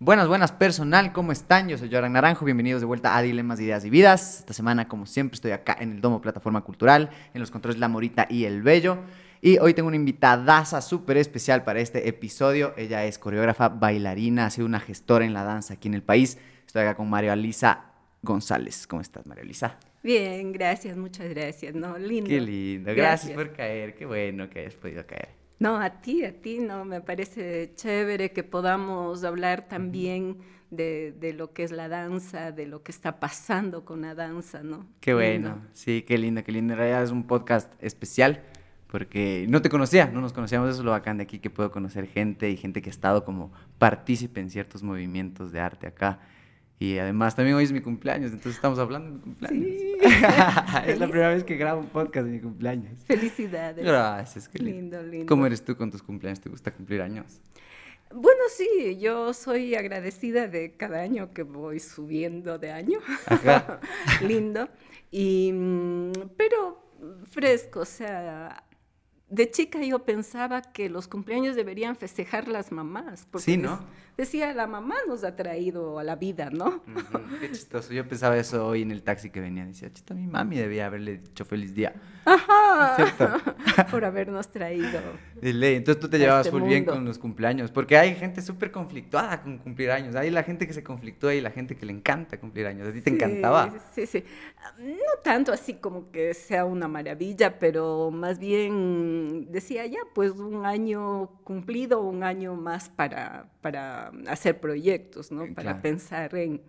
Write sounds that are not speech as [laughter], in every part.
Buenas, buenas personal, ¿cómo están? Yo soy Joran Naranjo, bienvenidos de vuelta a Dilemas, Ideas y Vidas. Esta semana, como siempre, estoy acá en el Domo Plataforma Cultural, en los controles La Morita y El Bello. Y hoy tengo una invitadaza súper especial para este episodio. Ella es coreógrafa, bailarina, ha sido una gestora en la danza aquí en el país. Estoy acá con María Elisa González. ¿Cómo estás, María Elisa? Bien, gracias, muchas gracias. No, lindo. Qué lindo, gracias, por caer, qué bueno que hayas podido caer. No, a ti, a ti, no, me parece chévere que podamos hablar también de, de, lo que es la danza, de lo que está pasando con la danza, ¿no? Qué bueno, sí, qué lindo, qué lindo. En realidad es un podcast especial porque no te conocía, no nos conocíamos, eso es lo bacán de aquí, que puedo conocer gente y gente que ha estado como partícipe en ciertos movimientos de arte acá. Y además también hoy es mi cumpleaños, entonces estamos hablando de mi cumpleaños. Sí. [laughs] es la primera vez que grabo un podcast de mi cumpleaños. Felicidades. Gracias, qué lindo. lindo. ¿Cómo eres tú con tus cumpleaños? ¿Te gusta cumplir años? Bueno, sí, yo soy agradecida de cada año que voy subiendo de año. Ajá. [laughs] lindo. Y, mm, pero fresco, o sea, de chica yo pensaba que los cumpleaños deberían festejar las mamás. Porque sí, ¿no? Decía, la mamá nos ha traído a la vida, ¿no? [laughs] Qué chistoso. Yo pensaba eso hoy en el taxi que venía. Decía, chita, mi mami debía haberle dicho feliz día. Ajá. [laughs] Por habernos traído. Entonces tú te llevabas este muy bien con los cumpleaños. Porque hay gente súper conflictuada con cumplir años. Hay la gente que se conflictúa y la gente que le encanta cumplir años. ¿A ti te encantaba? Sí, sí. No tanto así como que sea una maravilla, pero más bien decía ya, pues un año cumplido, un año más para, para hacer proyectos, ¿no? Para pensar en...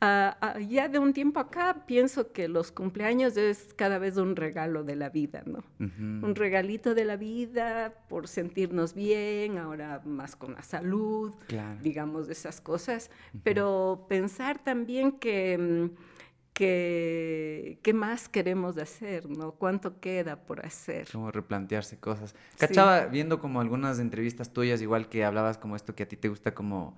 Ah, ah, ya de un tiempo acá pienso que los cumpleaños es cada vez un regalo de la vida, ¿no? Un regalito de la vida por sentirnos bien, ahora más con la salud, digamos, esas cosas. Pero pensar también que mm, que, qué más queremos hacer, ¿no? ¿Cuánto queda por hacer? Como replantearse cosas. Cachaba viendo como algunas entrevistas tuyas, igual que hablabas como esto que a ti te gusta como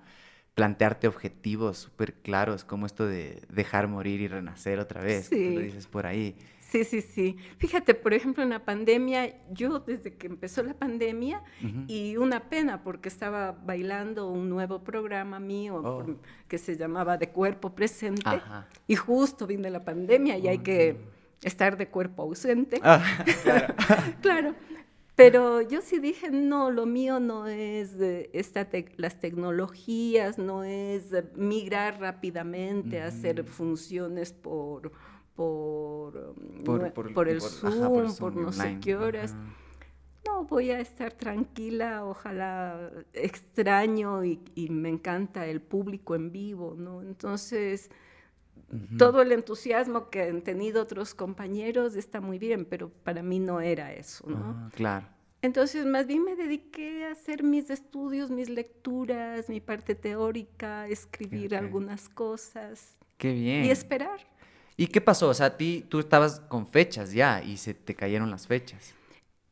plantearte objetivos súper claros, como esto de dejar morir y renacer otra vez, sí. lo dices por ahí. Sí, sí, sí. Fíjate, por ejemplo, en la pandemia, yo desde que empezó la pandemia, y una pena porque estaba bailando un nuevo programa mío oh. que se llamaba De Cuerpo Presente, y justo vino la pandemia y hay que estar de cuerpo ausente. Ah, [laughs] claro. claro. Pero yo sí dije, no, lo mío no es esta las tecnologías, no es migrar rápidamente a hacer funciones por por, por, por, el Zoom, por, no sé qué horas. No, voy a estar tranquila, ojalá extraño y, me encanta el público en vivo, ¿no? Entonces, todo el entusiasmo que han tenido otros compañeros está muy bien, pero para mí no era eso, ¿no? Ah, claro. Entonces, más bien me dediqué a hacer mis estudios, mis lecturas, mi parte teórica, escribir algunas cosas. Qué bien. Y esperar. ¿Y qué pasó? O sea, a ti tú estabas con fechas ya y se te cayeron las fechas.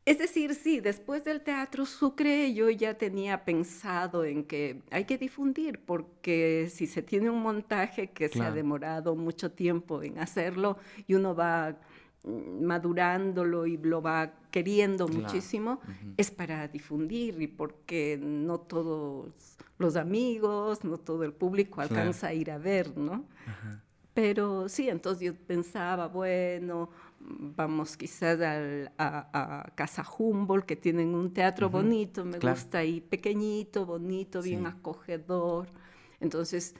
Es decir, sí, después del Teatro Sucre yo ya tenía pensado en que hay que difundir, porque si se tiene un montaje que se ha demorado mucho tiempo en hacerlo y uno va madurándolo y lo va queriendo muchísimo, es para difundir y porque no todos los amigos, no todo el público alcanza a ir a ver, ¿no? Ajá. Pero sí, entonces yo pensaba, bueno, vamos quizás a, Casa Humboldt, que tienen un teatro bonito, me gusta ahí, pequeñito, bonito, bien acogedor. Entonces,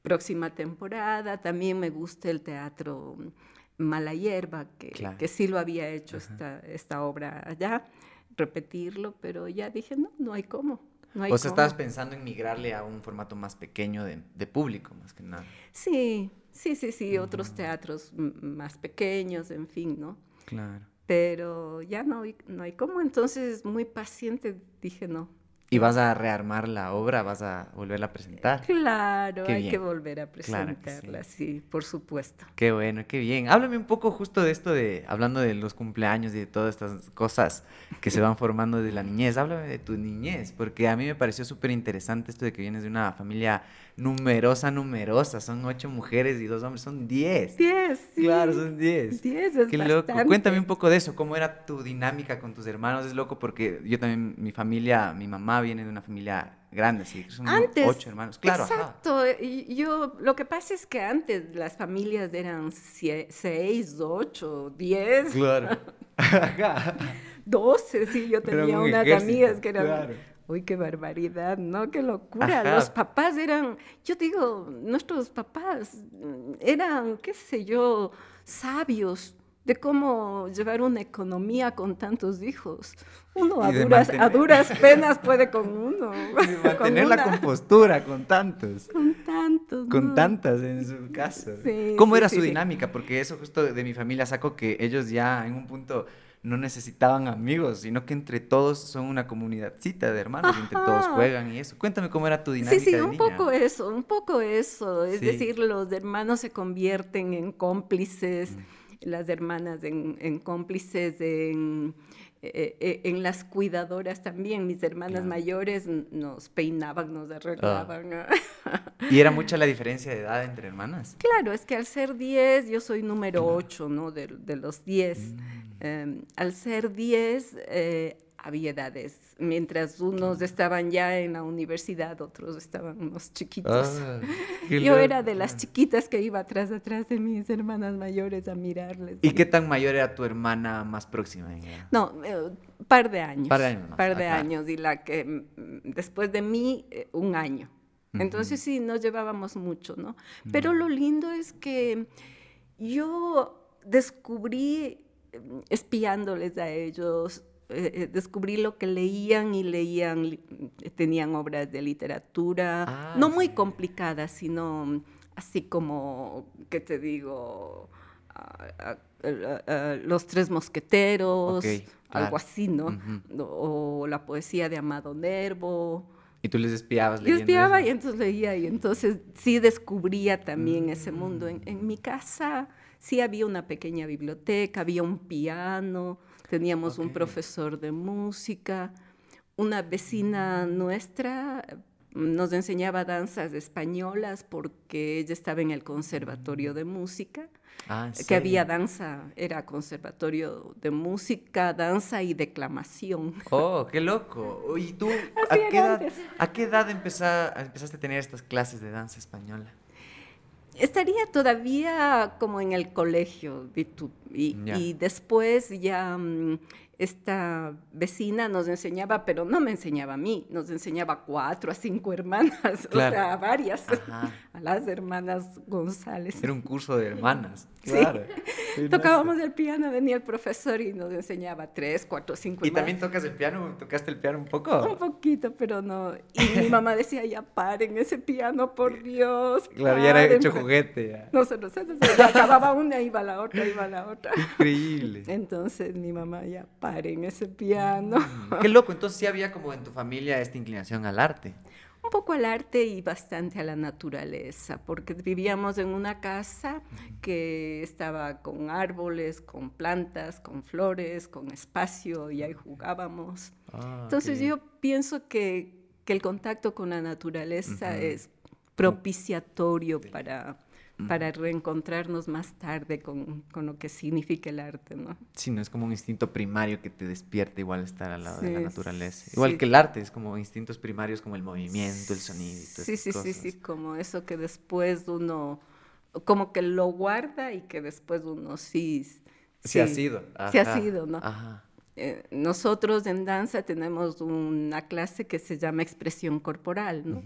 próxima temporada, también me gusta el teatro Mala Hierba, que, que sí lo había hecho esta, esta obra allá, repetirlo, pero ya dije, no, no hay cómo. No o sea, estabas pensando en migrarle a un formato más pequeño de, de público, más que nada. Sí, Sí, sí, sí, otros teatros más pequeños, en fin, ¿no? Claro. Pero ya no, no hay cómo, entonces muy paciente dije no, ¿Y vas a rearmar la obra? ¿Vas a volverla a presentar? Claro, hay que volver a presentarla, sí. por supuesto. Qué bueno, qué bien. Háblame un poco justo de esto de, hablando de los cumpleaños y de todas estas cosas que se van formando de la niñez. Háblame de tu niñez, porque a mí me pareció súper interesante esto de que vienes de una familia numerosa, numerosa. Son ocho mujeres y dos hombres, son diez. Diez, sí. Claro, son diez. Diez es Qué loco. Cuéntame un poco de eso, cómo era tu dinámica con tus hermanos. Es loco porque yo también, mi familia, mi mamá viene de una familia grande, sí, son antes, ocho hermanos. Claro. Exacto. Y yo, lo que pasa es que antes las familias eran seis, ocho, diez. Claro. [laughs] Doce, sí, yo tenía unas amigas que eran... Uy, qué barbaridad, ¿no? Qué locura. Los papás eran, yo digo, nuestros papás eran, qué sé yo, sabios de cómo llevar una economía con tantos hijos. Uno a duras, a duras, [laughs] penas puede con uno. Y [laughs] mantener la compostura con tantos. Con tantos. Con tantas en su caso. ¿Cómo era su dinámica? Porque eso justo de mi familia saco que ellos ya en un punto no necesitaban amigos, sino que entre todos son una comunidadcita de hermanos, y entre todos juegan y eso. Cuéntame cómo era tu dinámica. Sí, sí, un poco eso, un poco eso. Es decir, los hermanos se convierten en cómplices. Mm las hermanas en, cómplices, en, eh, eh, en, las cuidadoras también. Mis hermanas mayores nos peinaban, nos arreglaban. Ah. ¿Y era [laughs] mucha la diferencia de edad entre hermanas? Claro, es que al ser 10, yo soy número 8, ¿no? De, los 10. Mm. Em, al ser 10, había edades. Mientras unos estaban ya en la universidad, otros estaban unos chiquitos. Ah, [laughs] Yo era de las chiquitas que iba atrás, atrás de mis hermanas mayores a mirarles. ¿Y qué tan mayor era tu hermana más próxima? No, un eh, par de años. Par de años. Par de años. Y la que mm, después de mí, eh, un año. Entonces sí, nos llevábamos mucho, ¿no? Pero lo lindo es que yo descubrí mm, espiándoles a ellos, eh, eh, descubrí lo que leían y leían, tenían obras de literatura, ah, no muy complicadas, sino así como, ¿qué te digo? los tres mosqueteros, algo así, ¿no? O la poesía de Amado Nervo. Y tú les espiabas leyendo. Yo espiaba y entonces leía y entonces sí descubría también ese mundo. En, en, mi casa sí había una pequeña biblioteca, había un piano, Teníamos un profesor de música, una vecina nuestra mm, nos enseñaba danzas españolas porque ella estaba en el conservatorio de música, ah, que había danza, era conservatorio de música, danza y declamación. Oh, qué loco. ¿Y tú [laughs] a qué, edad, a qué edad empezaste a tener estas clases de danza española? Estaría todavía como en el colegio y, y después ya mm, esta vecina nos enseñaba, pero no me enseñaba a mí, nos enseñaba a cuatro, a cinco hermanas, [laughs] o sea, a varias, [laughs] a las hermanas González. Era un curso de hermanas, claro. [laughs] Tocábamos el piano, venía el profesor y nos enseñaba tres, cuatro, cinco ¿Y también tocas el piano? ¿Tocaste el piano un poco? Un poquito, pero no. Y mi mamá decía, ya paren ese piano, por [laughs] Dios. Claro, ya era hecho juguete. Ya. No no acababa una, iba la otra, iba la otra. Increíble. [laughs] Entonces mi mamá ya paren ese piano. Mm, qué loco, entonces sí había como en tu familia esta inclinación al arte. Un poco al arte y bastante a la naturaleza, porque vivíamos en una casa que estaba con árboles, con plantas, con flores, con espacio y ahí jugábamos. Ah, entonces yo pienso que, el contacto con la naturaleza es propiciatorio para para reencontrarnos más tarde con, lo que significa el arte, ¿no? Sí, no es como un instinto primario que te despierta igual estar al lado de la naturaleza. Igual que el arte, es como instintos primarios como el movimiento, el sonido y Sí, sí, sí, sí, como eso que después uno, como que lo guarda y que después uno sí... Se ha sido. Se ha sido, ¿no? Eh, nosotros en danza tenemos una clase que se llama expresión corporal, ¿no?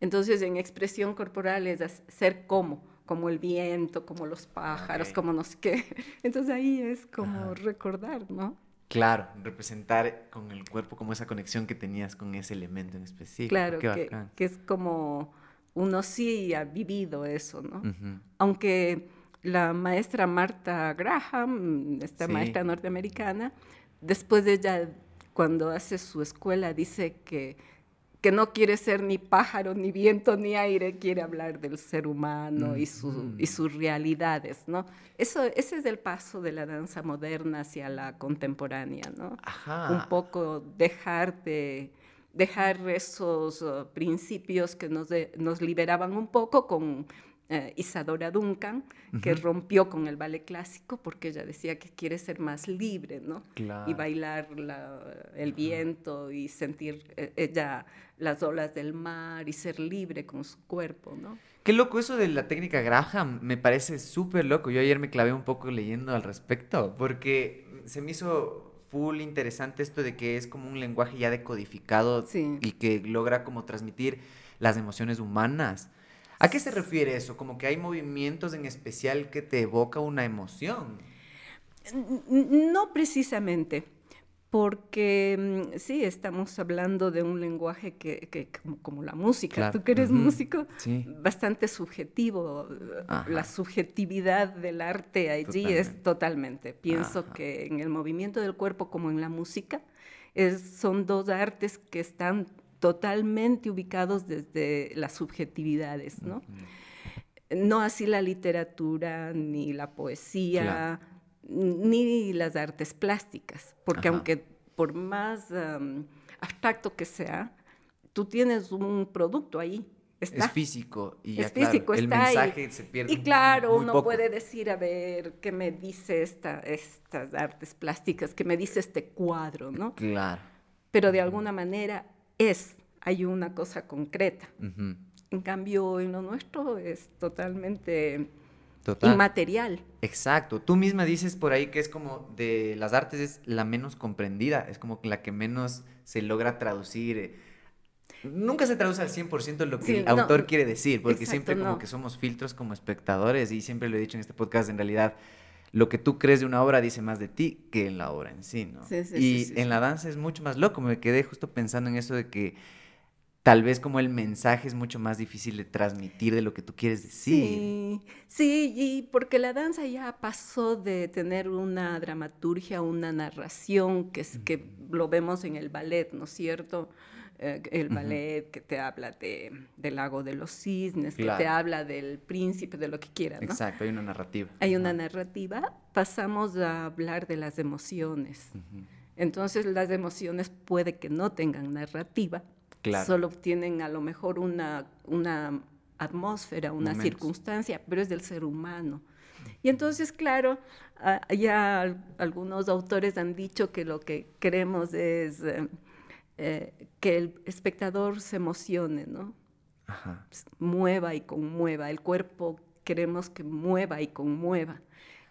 Entonces, en expresión corporal es ser como, como el viento, como los pájaros, como no sé qué. [laughs] Entonces ahí es como recordar, ¿no? Claro, representar con el cuerpo como esa conexión que tenías con ese elemento en específico. Claro, que, que, es como uno sí ha vivido eso, ¿no? Aunque la maestra Marta Graham, esta maestra norteamericana, después de ella, cuando hace su escuela, dice que que no quiere ser ni pájaro, ni viento, ni aire, quiere hablar del ser humano y, y sus realidades, ¿no? Eso, ese es el paso de la danza moderna hacia la contemporánea, ¿no? Un poco dejar de dejar esos uh, principios que nos, nos liberaban un poco con eh, Isadora Duncan, que rompió con el ballet clásico porque ella decía que quiere ser más libre, ¿no? Y bailar el viento y sentir eh, ella las olas del mar y ser libre con su cuerpo, ¿no? Qué loco eso de la técnica Graham, me parece súper loco. Yo ayer me clavé un poco leyendo al respecto porque se me hizo full interesante esto de que es como un lenguaje ya decodificado y que logra como transmitir las emociones humanas. ¿A qué se refiere eso? Como que hay movimientos en especial que te evoca una emoción. No precisamente, porque mm, sí, estamos hablando de un lenguaje que, como, la música, tú que eres músico, bastante subjetivo. La subjetividad del arte allí es totalmente. Pienso que en el movimiento del cuerpo como en la música, es, son dos artes que están totalmente ubicados desde las subjetividades, ¿no? No así la literatura, ni la poesía, ni las artes plásticas, porque aunque por más abstracto que sea, tú tienes un producto ahí. Es físico y es físico, el mensaje se pierde. Y claro, uno puede decir, a ver, ¿qué me dice esta, estas artes plásticas? ¿Qué me dice este cuadro? ¿no? Claro. Pero de alguna manera es, hay una cosa concreta. En cambio, en lo nuestro es totalmente inmaterial. Exacto. Tú misma dices por ahí que es como de las artes es la menos comprendida, es como la que menos se logra traducir. Nunca se traduce al 100% lo que el autor quiere decir, porque siempre como que somos filtros como espectadores y siempre lo he dicho en este podcast, en realidad lo que tú crees de una obra dice más de ti que en la obra en sí, ¿no? Sí, sí, y en la danza es mucho más loco, me quedé justo pensando en eso de que tal vez como el mensaje es mucho más difícil de transmitir de lo que tú quieres decir. Sí, sí, y porque la danza ya pasó de tener una dramaturgia, una narración, que, es, que lo vemos en el ballet, ¿no es cierto? Eh, el ballet que te habla de, del lago de los cisnes, que te habla del príncipe, de lo que quieras. ¿no? Exacto, hay una narrativa. Hay una narrativa, pasamos a hablar de las emociones. Entonces las emociones puede que no tengan narrativa, solo tienen a lo mejor una, una atmósfera, una circunstancia, pero es del ser humano. Y entonces, claro, ah, ya algunos autores han dicho que lo que queremos es... Eh, que el espectador se emocione, ¿no? Mueva y conmueva. El cuerpo queremos que mueva y conmueva.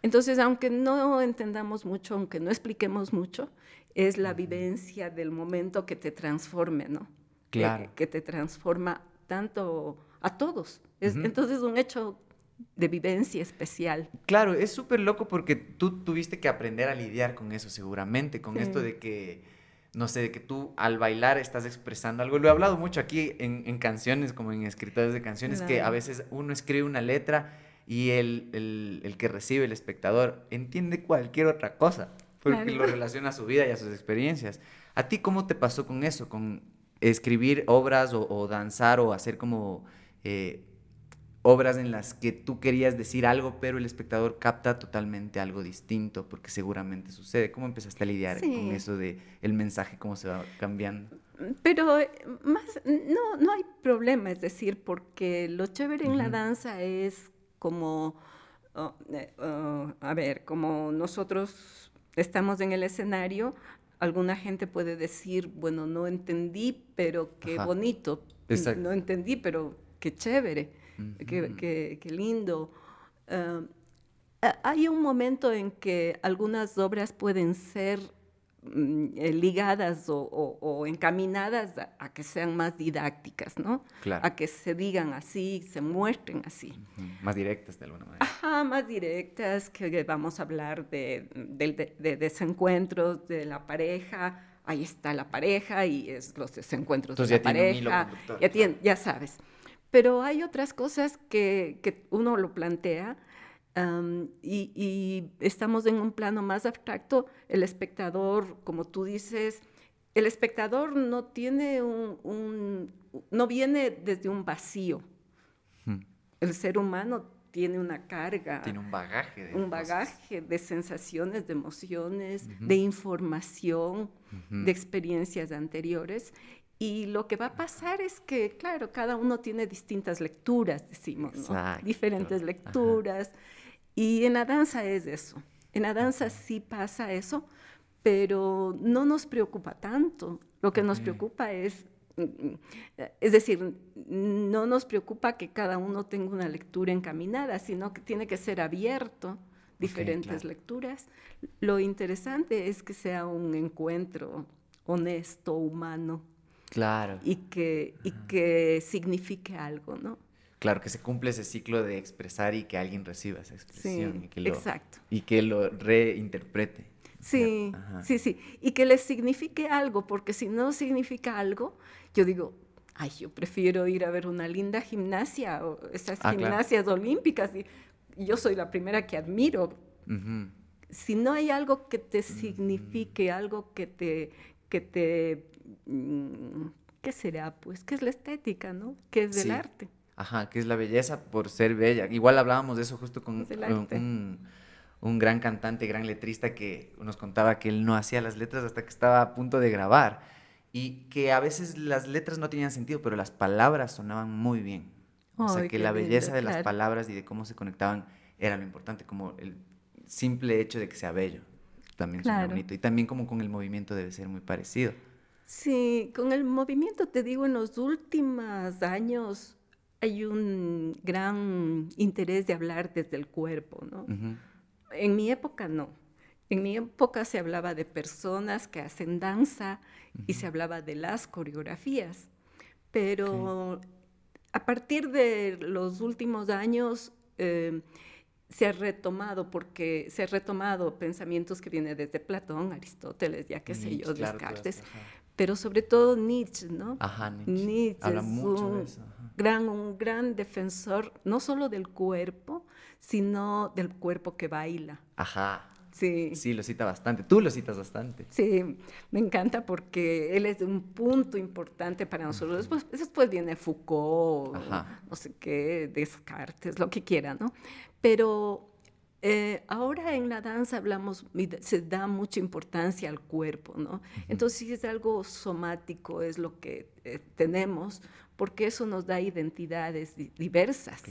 Entonces, aunque no entendamos mucho, aunque no expliquemos mucho, es la vivencia del momento que te transforme, ¿no? Claro. Que, te transforma tanto a todos. Es, Entonces, un hecho de vivencia especial. Claro, es súper loco porque tú tuviste que aprender a lidiar con eso seguramente, con esto de que no sé, de que tú al bailar estás expresando algo. Lo he hablado mucho aquí en, canciones, como en escritores de canciones, que a veces uno escribe una letra y el, el, que recibe, el espectador, entiende cualquier otra cosa, porque lo relaciona a su vida y a sus experiencias. ¿A ti cómo te pasó con eso? Con escribir obras o, danzar o hacer como eh, obras en las que tú querías decir algo, pero el espectador capta totalmente algo distinto, porque seguramente sucede. ¿Cómo empezaste a lidiar con eso de el mensaje, cómo se va cambiando? Pero eh, más, no, no hay problema, es decir, porque lo chévere en la danza es como, oh, eh, oh, a ver, como nosotros estamos en el escenario, alguna gente puede decir, bueno, no entendí, pero qué bonito. No entendí, pero qué chévere qué, lindo. Ah, hay un momento en que algunas obras pueden ser mm, eh, ligadas o, encaminadas a, que sean más didácticas, ¿no? A que se digan así, se muestren así. Más directas de alguna manera. Ajá, más directas, que vamos a hablar de, desencuentros de la pareja. Ahí está la pareja y es los desencuentros de la pareja. Ya, ya sabes. Pero hay otras cosas que, que uno lo plantea y, estamos en un plano más abstracto. El espectador, como tú dices, el espectador no tiene un, no viene desde un vacío. Hmm. El ser humano tiene una carga. Tiene un bagaje. De un bagaje de sensaciones, de emociones, de información, de experiencias anteriores. Y lo que va a pasar es que, claro, cada uno tiene distintas lecturas, decimos, ¿no? Diferentes lecturas. Y en la danza es eso. En la danza sí pasa eso, pero no nos preocupa tanto. Lo que nos preocupa es, mm, es decir, no nos preocupa que cada uno tenga una lectura encaminada, sino que tiene que ser abierto diferentes lecturas. Lo interesante es que sea un encuentro honesto, humano. Claro. Y que, y que signifique algo, ¿no? Claro, que se cumple ese ciclo de expresar y que alguien reciba esa expresión. Sí, y que lo, exacto. Y que lo reinterprete. Sí, sí, sí. Y que le signifique algo, porque si no significa algo, yo digo, ay, yo prefiero ir a ver una linda gimnasia, o esas ah, gimnasias olímpicas, y yo soy la primera que admiro. Si no hay algo que te signifique, algo que te, que te, ¿qué será? Pues, ¿qué es la estética, no? ¿Qué es del arte? Ajá, que es la belleza por ser bella. Igual hablábamos de eso justo con un, un, gran cantante, gran letrista que nos contaba que él no hacía las letras hasta que estaba a punto de grabar y que a veces las letras no tenían sentido, pero las palabras sonaban muy bien. o sea, que la belleza de las palabras y de cómo se conectaban era lo importante, como el simple hecho de que sea bello. También suena bonito. Y también como con el movimiento debe ser muy parecido. Sí, con el movimiento, te digo, en los últimos años hay un gran interés de hablar desde el cuerpo, ¿no? En mi época no. En mi época se hablaba de personas que hacen danza y se hablaba de las coreografías, pero a partir de los últimos años eh, se ha retomado, porque se ha retomado pensamientos que vienen desde Platón, Aristóteles, ya qué sé yo, Descartes, pero sobre todo Nietzsche, ¿no? Ajá, Nietzsche. Habla mucho de eso. Gran, un gran defensor, no solo del cuerpo, sino del cuerpo que baila. Ajá. Sí. Sí, lo cita bastante. Tú lo citas bastante. Sí, me encanta porque él es un punto importante para nosotros. Después, después viene Foucault, no sé qué, Descartes, lo que quiera, ¿no? Pero eh, ahora en la danza hablamos, se da mucha importancia al cuerpo, ¿no? Entonces, si es algo somático, es lo que eh, tenemos, porque eso nos da identidades diversas.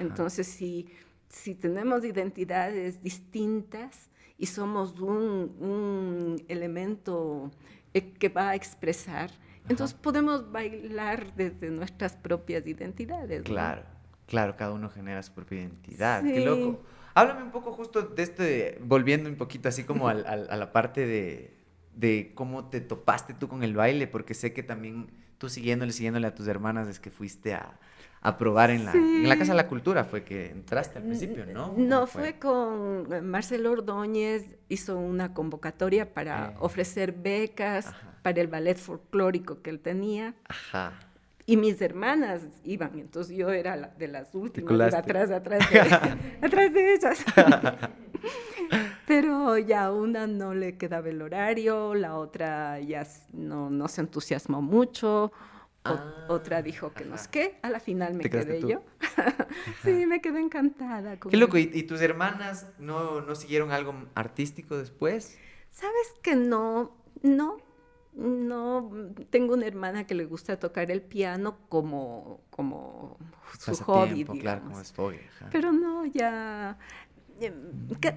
Entonces, si, si tenemos identidades distintas y somos un, elemento eh, que va a expresar, entonces podemos bailar desde nuestras propias identidades. Claro, claro, cada uno genera su propia identidad. Qué loco. Háblame un poco justo de este, volviendo un poquito así como a la parte de, de, cómo te topaste tú con el baile, porque sé que también tú siguiéndole, siguiéndole a tus hermanas es que fuiste a, a probar en la, en la Casa de la Cultura, fue que entraste al principio, ¿no? No, fue? con Marcelo Ordóñez, hizo una convocatoria para eh. ofrecer becas para el ballet folclórico que él tenía. Ajá y mis hermanas iban, entonces yo era de las últimas, atrás, atrás [laughs] de, atrás de ellas. [laughs] Pero ya una no le quedaba el horario, la otra ya no, no se entusiasmó mucho, ah, otra dijo que no es qué, a la final me quedé yo. [laughs] sí, me quedé encantada. Qué loco, ¿Y, ¿Y, tus hermanas no, no siguieron algo artístico después? Sabes que no, no, no, tengo una hermana que le gusta tocar el piano como, como su hobby, claro, como es hobby. Pero no, ya... Em,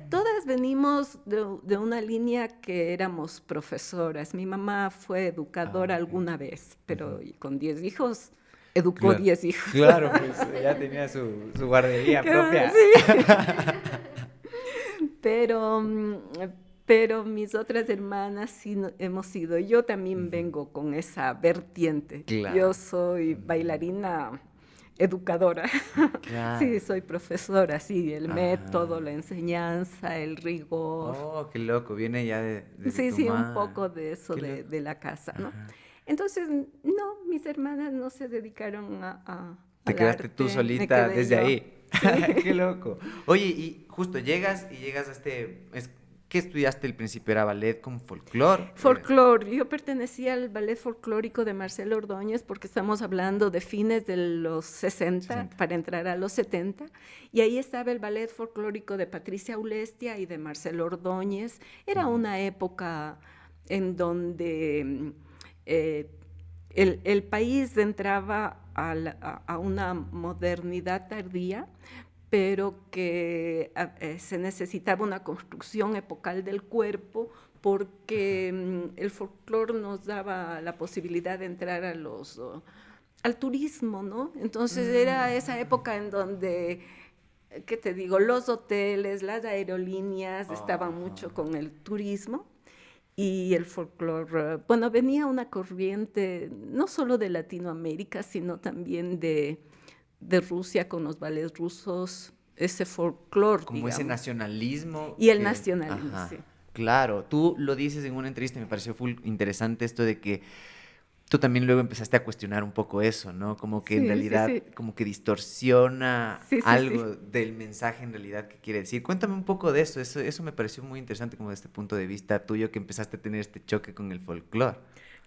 todas venimos de, una línea que éramos profesoras. Mi mamá fue educadora ah, alguna vez, pero con 10 hijos educó 10 hijos. Claro, [laughs] pues ya tenía su, su guardería propia. [laughs] pero mm, pero mis otras hermanas sí hemos sido. Yo también vengo con esa vertiente. Yo soy bailarina educadora. [laughs] sí, soy profesora, sí, el método, la enseñanza, el rigor. Oh, qué loco, viene ya de... sí, sí, un poco de eso de, la casa, ¿no? Entonces, no, mis hermanas no se dedicaron a... Te quedaste tú solita desde ahí. [laughs] qué loco. Oye, y justo llegas y llegas a este... ¿Qué estudiaste al principio? ¿Era ballet con folclore? Folclore. Yo pertenecía al ballet folclórico de Marcelo Ordóñez porque estamos hablando de fines de los 60, para entrar a los 70. Y ahí estaba el ballet folclórico de Patricia Ulestia y de Marcelo Ordóñez. Era una época en donde... Eh, el, país entraba a, una modernidad tardía, pero que eh, se necesitaba una construcción epocal del cuerpo porque mm, el folclore nos daba la posibilidad de entrar a los, oh, al turismo, ¿no? Entonces era mm. esa época en donde, ¿qué te digo? Los hoteles, las aerolíneas estaban mucho con el turismo y el folclore, bueno, venía una corriente no solo de Latinoamérica, sino también de, Rusia con los ballets rusos, ese folclore. Como ese nacionalismo. Y el nacionalismo, sí. Claro, tú lo dices en una entrevista, me pareció full interesante esto de que tú también luego empezaste a cuestionar un poco eso, ¿no? Como que en realidad, como que distorsiona algo del mensaje en realidad que quiere decir. Cuéntame un poco de eso. eso, eso me pareció muy interesante como desde este punto de vista tuyo que empezaste a tener este choque con el folclore.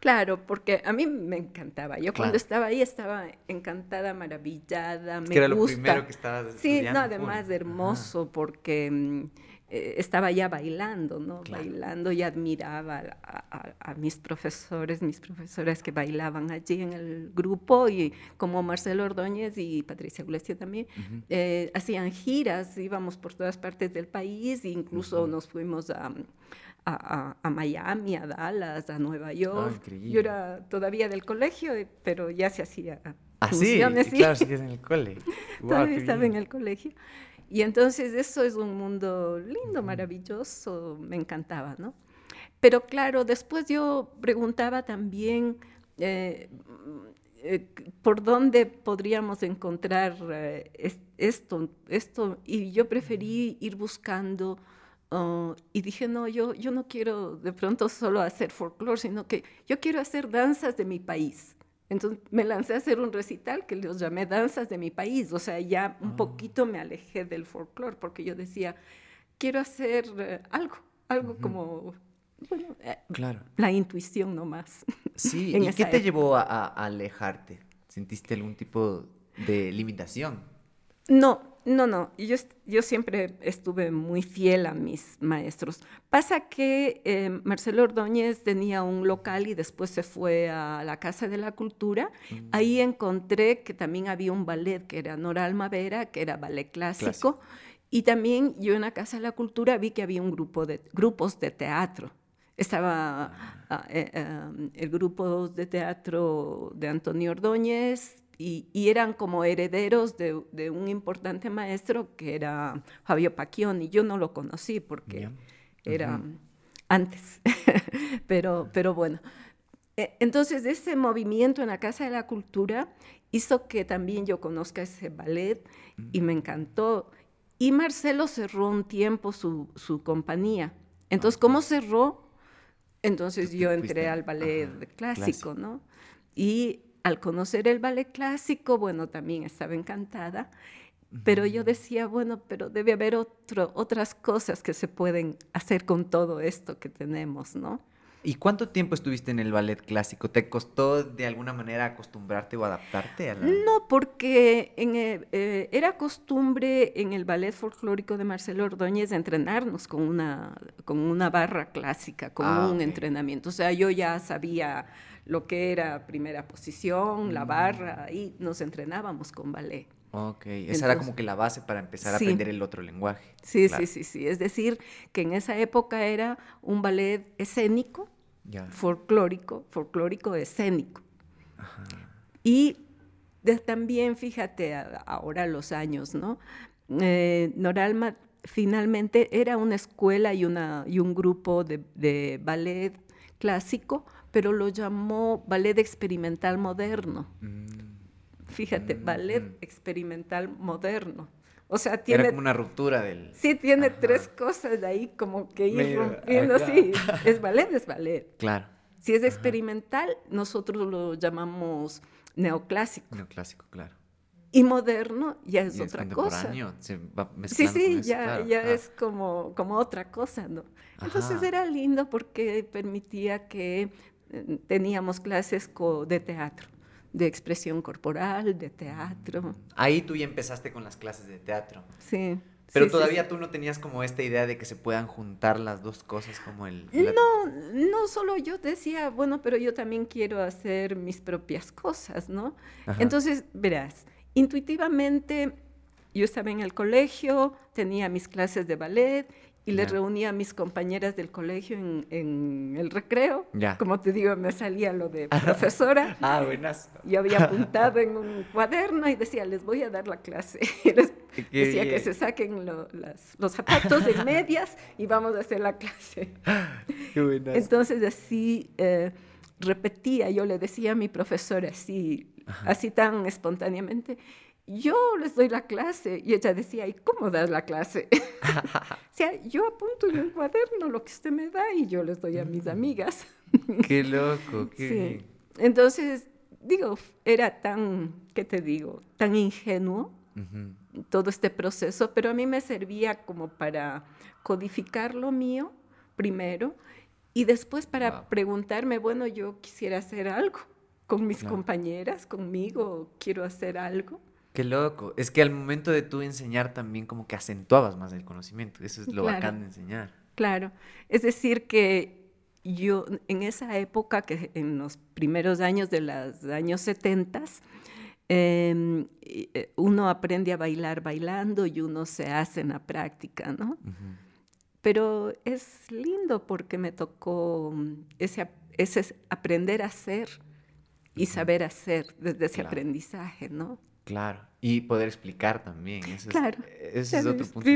Claro, porque a mí me encantaba. Yo cuando estaba ahí estaba encantada, maravillada, me que era lo primero que estabas Sí, no, además hermoso, porque mm, eh, estaba ya bailando, ¿no? Bailando y admiraba a, mis profesores, mis profesoras que bailaban allí en el grupo y como Marcelo Ordóñez y Patricia Glestia también, eh, hacían giras, íbamos por todas partes del país e incluso nos fuimos a, a, Miami, a Dallas, a Nueva York. Yo era todavía del colegio, pero ya se hacía. Ah, sí, claro, sigues en el colegio. [laughs] todavía estaba en el colegio. Y entonces eso es un mundo lindo, maravilloso, me encantaba, ¿no? Pero claro, después yo preguntaba también eh, eh, por dónde podríamos encontrar eh, esto, esto, y yo preferí ir buscando uh, y dije, no, yo, yo no quiero de pronto solo hacer folclore, sino que yo quiero hacer danzas de mi país. Entonces me lancé a hacer un recital que los llamé Danzas de mi país, o sea, ya un ah. poquito me alejé del folclore porque yo decía, quiero hacer eh, algo, algo como, bueno, eh, claro. la intuición nomás. [laughs] Sí, ¿y qué te llevó a, alejarte? ¿Sentiste algún tipo de limitación? No, no, no, yo, yo siempre estuve muy fiel a mis maestros. Pasa que eh, Marcelo Ordóñez tenía un local y después se fue a la Casa de la Cultura. Mm. Ahí encontré que también había un ballet que era Nora Almavera, que era ballet clásico. Y también yo en la Casa de la Cultura vi que había un grupo de grupos de teatro. Estaba ah. Eh, eh, el grupo de teatro de Antonio Ordóñez, y, eran como herederos de, un importante maestro que era Fabio y Yo no lo conocí porque era antes, [laughs] pero, pero bueno. E, entonces, ese movimiento en la Casa de la Cultura hizo que también yo conozca ese ballet y me encantó. Y Marcelo cerró un tiempo su, su compañía. Entonces, ¿cómo cerró? Entonces yo entré al ballet clásico, ¿no? Y al conocer el ballet clásico, bueno, también estaba encantada, pero yo decía, bueno, pero debe haber otro, otras cosas que se pueden hacer con todo esto que tenemos, ¿no? ¿Y cuánto tiempo estuviste en el ballet clásico? ¿Te costó de alguna manera acostumbrarte o adaptarte a la... No, porque eh, eh, era costumbre en el ballet folclórico de Marcelo Ordóñez entrenarnos con una, con una barra clásica, con ah, un entrenamiento. O sea, yo ya sabía lo que era primera posición, la mm. barra, y nos entrenábamos con ballet. Ok, esa era como que la base para empezar a aprender el otro lenguaje. Sí, sí, sí, sí. Es decir, que en esa época era un ballet escénico, folclórico, folclórico escénico. Y también, fíjate, ahora los años, ¿no? Eh, Noralma finalmente era una escuela y, una, y un grupo de, de ballet clásico, pero lo llamó ballet experimental moderno. Mm. Fíjate, mm, ballet mm. experimental moderno. O sea, tiene... Era como una ruptura del... Sí, tiene tres cosas de ahí como que ir rompiendo. Sí, [laughs] es ballet, es ballet. Claro. Si es experimental, nosotros lo llamamos neoclásico. Neoclásico, claro. Y moderno ya es otra cosa. Se va sí, sí, ya, ya es como, como otra cosa, ¿no? Entonces era lindo porque permitía que teníamos clases de teatro, de expresión corporal, de teatro. Ahí tú ya empezaste con las clases de teatro. Sí. Pero todavía tú no tenías como esta idea de que se puedan juntar las dos cosas como el... No, no solo yo decía, bueno, pero yo también quiero hacer mis propias cosas, ¿no? Entonces, verás, intuitivamente yo estaba en el colegio, tenía mis clases de ballet y les reunía a mis compañeras del colegio en, el recreo. Como te digo, me salía lo de profesora. [laughs] ah, buenas. Yo había apuntado en un cuaderno y decía, les voy a dar la clase. [laughs] decía que se saquen los zapatos de [laughs] medias y vamos a hacer la clase. Qué buenas. Entonces así eh, repetía, yo le decía a mi profesora así, así tan espontáneamente, yo les doy la clase. Y ella decía, ¿y cómo das la clase? [laughs] o sea, yo apunto en un cuaderno lo que usted me da y yo les doy a mis amigas. [laughs] qué loco, qué... Sí. Entonces, digo, era tan, ¿qué te digo? Tan ingenuo todo este proceso, pero a mí me servía como para codificar lo mío primero y después para preguntarme, bueno, yo quisiera hacer algo con mis compañeras, conmigo, quiero hacer algo. Qué loco. Es que al momento de tú enseñar también como que acentuabas más el conocimiento. Eso es lo bacán de enseñar. Claro. Es decir, que yo en esa época, que en los primeros años de los años 70, em, eh, uno aprende a bailar bailando y uno se hace en la práctica, ¿no? Pero es lindo porque me tocó ese, ese aprender a hacer y saber hacer desde ese aprendizaje, ¿no? Claro, y poder explicar también. claro. ese es otro punto.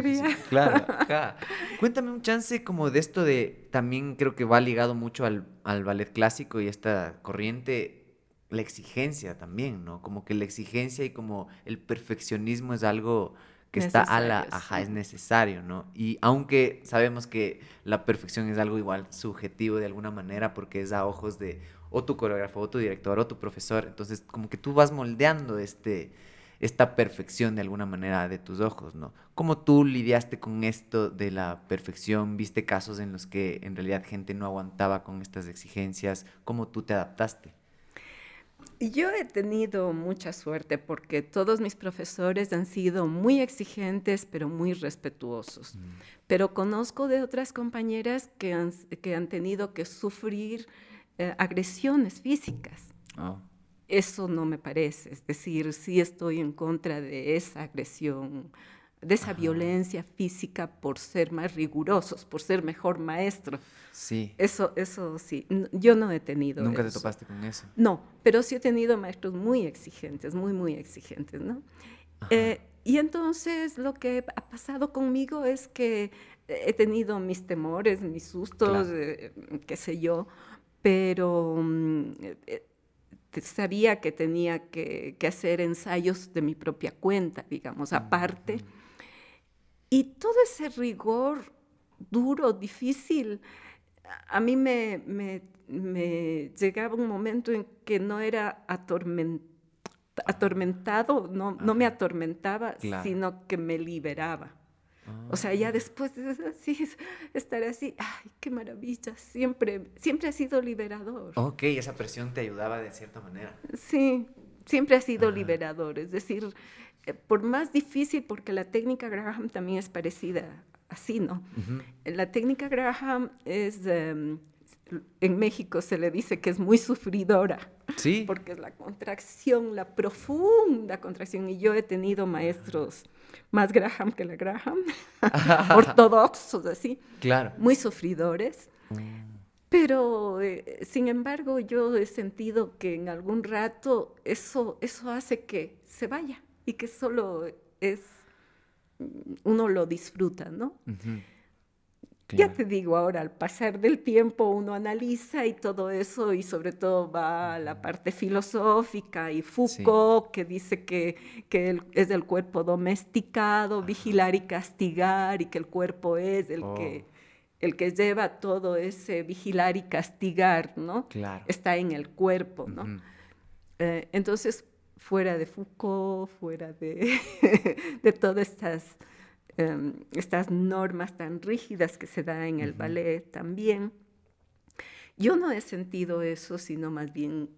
Claro, [laughs] Cuéntame un chance como de esto de, también creo que va ligado mucho al, ballet clásico y esta corriente, la exigencia también, ¿no? Como que la exigencia y como el perfeccionismo es algo que está a la, ajá, es necesario, ¿no? Y aunque sabemos que la perfección es algo igual subjetivo de alguna manera porque es a ojos de o tu coreógrafo, o tu director, o tu profesor. Entonces, como que tú vas moldeando este, esta perfección de alguna manera de tus ojos, ¿no? ¿Cómo tú lidiaste con esto de la perfección? ¿Viste casos en los que en realidad gente no aguantaba con estas exigencias? ¿Cómo tú te adaptaste? Yo he tenido mucha suerte porque todos mis profesores han sido muy exigentes, pero muy respetuosos. Mm. Pero conozco de otras compañeras que han, que han tenido que sufrir eh, agresiones físicas. Ah. Eso no me parece, es decir, sí estoy en contra de esa agresión, de esa violencia física por ser más rigurosos, por ser mejor maestro. Sí. Eso, eso sí, yo no he tenido ¿Nunca te topaste con eso? No, pero sí he tenido maestros muy exigentes, muy, muy exigentes, ¿no? Eh, y entonces lo que ha pasado conmigo es que he tenido mis temores, mis sustos, eh, qué sé yo, pero mm, eh, sabía que tenía que, hacer ensayos de mi propia cuenta, digamos, aparte. Y todo ese rigor duro, difícil, a mí me, llegaba un momento en que no era atormentado, no, no me atormentaba, sino que me liberaba. O sea, ya después de así, [laughs] estar así, ay, qué maravilla, siempre, siempre ha sido liberador. Ok, esa presión te ayudaba de cierta manera. Sí, siempre ha sido liberador, es decir, eh, por más difícil, porque la técnica Graham también es parecida así, ¿no? La técnica Graham es, em, en México se le dice que es muy sufridora. Sí. Porque es la contracción, la profunda contracción, y yo he tenido maestros más Graham que la Graham, [laughs] ortodoxos así, claro. muy sufridores. Mm. Pero, eh, sin embargo, yo he sentido que en algún rato eso, eso hace que se vaya y que solo es, uno lo disfruta, ¿no? Ya te digo, ahora al pasar del tiempo uno analiza y todo eso y sobre todo va a la parte filosófica y Foucault que dice que, que es el cuerpo domesticado, vigilar y castigar y que el cuerpo es el, que, oh. el que lleva todo ese vigilar y castigar, ¿no? Claro. Está en el cuerpo, ¿no? Eh, entonces, fuera de Foucault, fuera de, [laughs] de todas estas Em, estas normas tan rígidas que se da en el ballet también. Yo no he sentido eso, sino más bien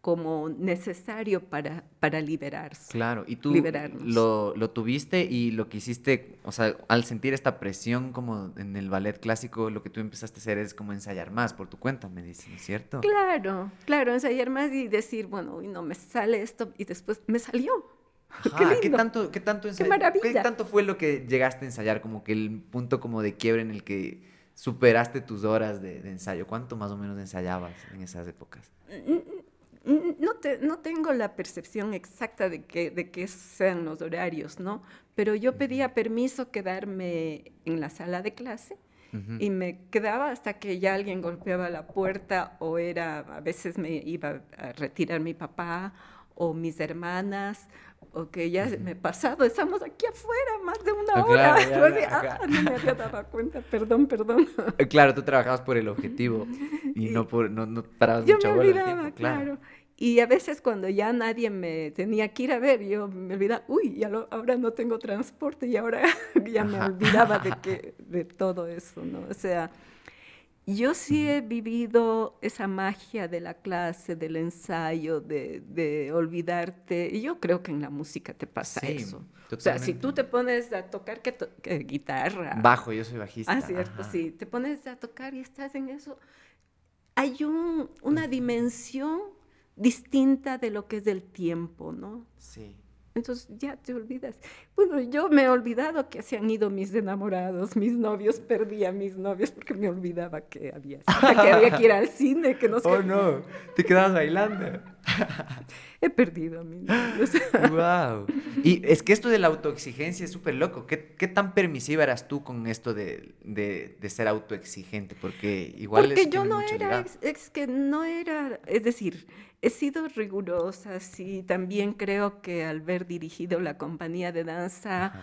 como necesario para, para liberarse. Claro, y tú lo, lo, tuviste y lo que hiciste, o sea, al sentir esta presión como en el ballet clásico, lo que tú empezaste a hacer es como ensayar más por tu cuenta, me dicen, ¿cierto? Claro, claro, ensayar más y decir, bueno, no me sale esto y después me salió. Ajá, qué, tanto, qué tanto ¿Qué, ¿Qué tanto fue lo que llegaste a ensayar? Como que el punto como de quiebre en el que superaste tus horas de, de ensayo. ¿Cuánto más o menos ensayabas en esas épocas? No, te, no tengo la percepción exacta de que, de que sean los horarios, ¿no? Pero yo pedía permiso quedarme en la sala de clase y me quedaba hasta que ya alguien golpeaba la puerta o era, a veces me iba a retirar mi papá o mis hermanas o que ya me he pasado, estamos aquí afuera más de una ah, hora. [laughs] ah, no me había dado cuenta, perdón, perdón. [laughs] Eh, claro, tú trabajabas por el objetivo y, no por, no, no parabas yo me olvidaba, claro. Y a veces cuando ya nadie me tenía que ir a ver, yo me olvidaba, uy, ya ahora no tengo transporte y ahora [laughs] ya me olvidaba de, que, de todo eso, ¿no? O sea, yo sí he vivido esa magia de la clase, del ensayo, de, de olvidarte. Y yo creo que en la música te pasa eso. O sea, si tú te pones a tocar ¿qué guitarra. Bajo, yo soy bajista. Ah, cierto, sí. Te pones a tocar y estás en eso. Hay un, una dimensión distinta de lo que es del tiempo, ¿no? Sí. Entonces ya te olvidas. Bueno, yo me he olvidado que se han ido mis enamorados, mis novios, perdí a mis novios porque me olvidaba que había, que había que ir al cine, que no Oh, no, te quedabas bailando. He perdido a novios. wow. Y es que esto de la autoexigencia es súper loco. ¿Qué, ¿Qué, tan permisiva eras tú con esto de, de, de ser autoexigente? Porque igual Porque yo no era, es que no era, es decir, He sido rigurosa, sí. También creo que al ver dirigido la compañía de danza,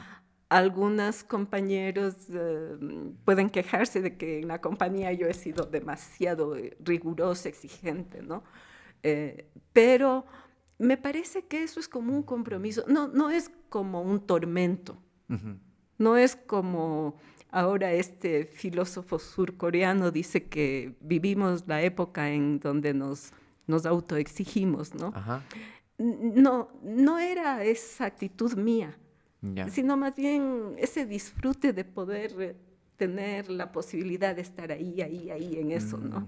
algunos compañeros eh, pueden quejarse de que en la compañía yo he sido demasiado rigurosa, exigente, ¿no? Eh, pero me parece que eso es como un compromiso, no, no es como un tormento, no es como ahora este filósofo surcoreano dice que vivimos la época en donde nos nos autoexigimos, ¿no? No, no era esa actitud mía, sino más bien ese disfrute de poder tener la posibilidad de estar ahí, ahí, ahí en eso, ¿no?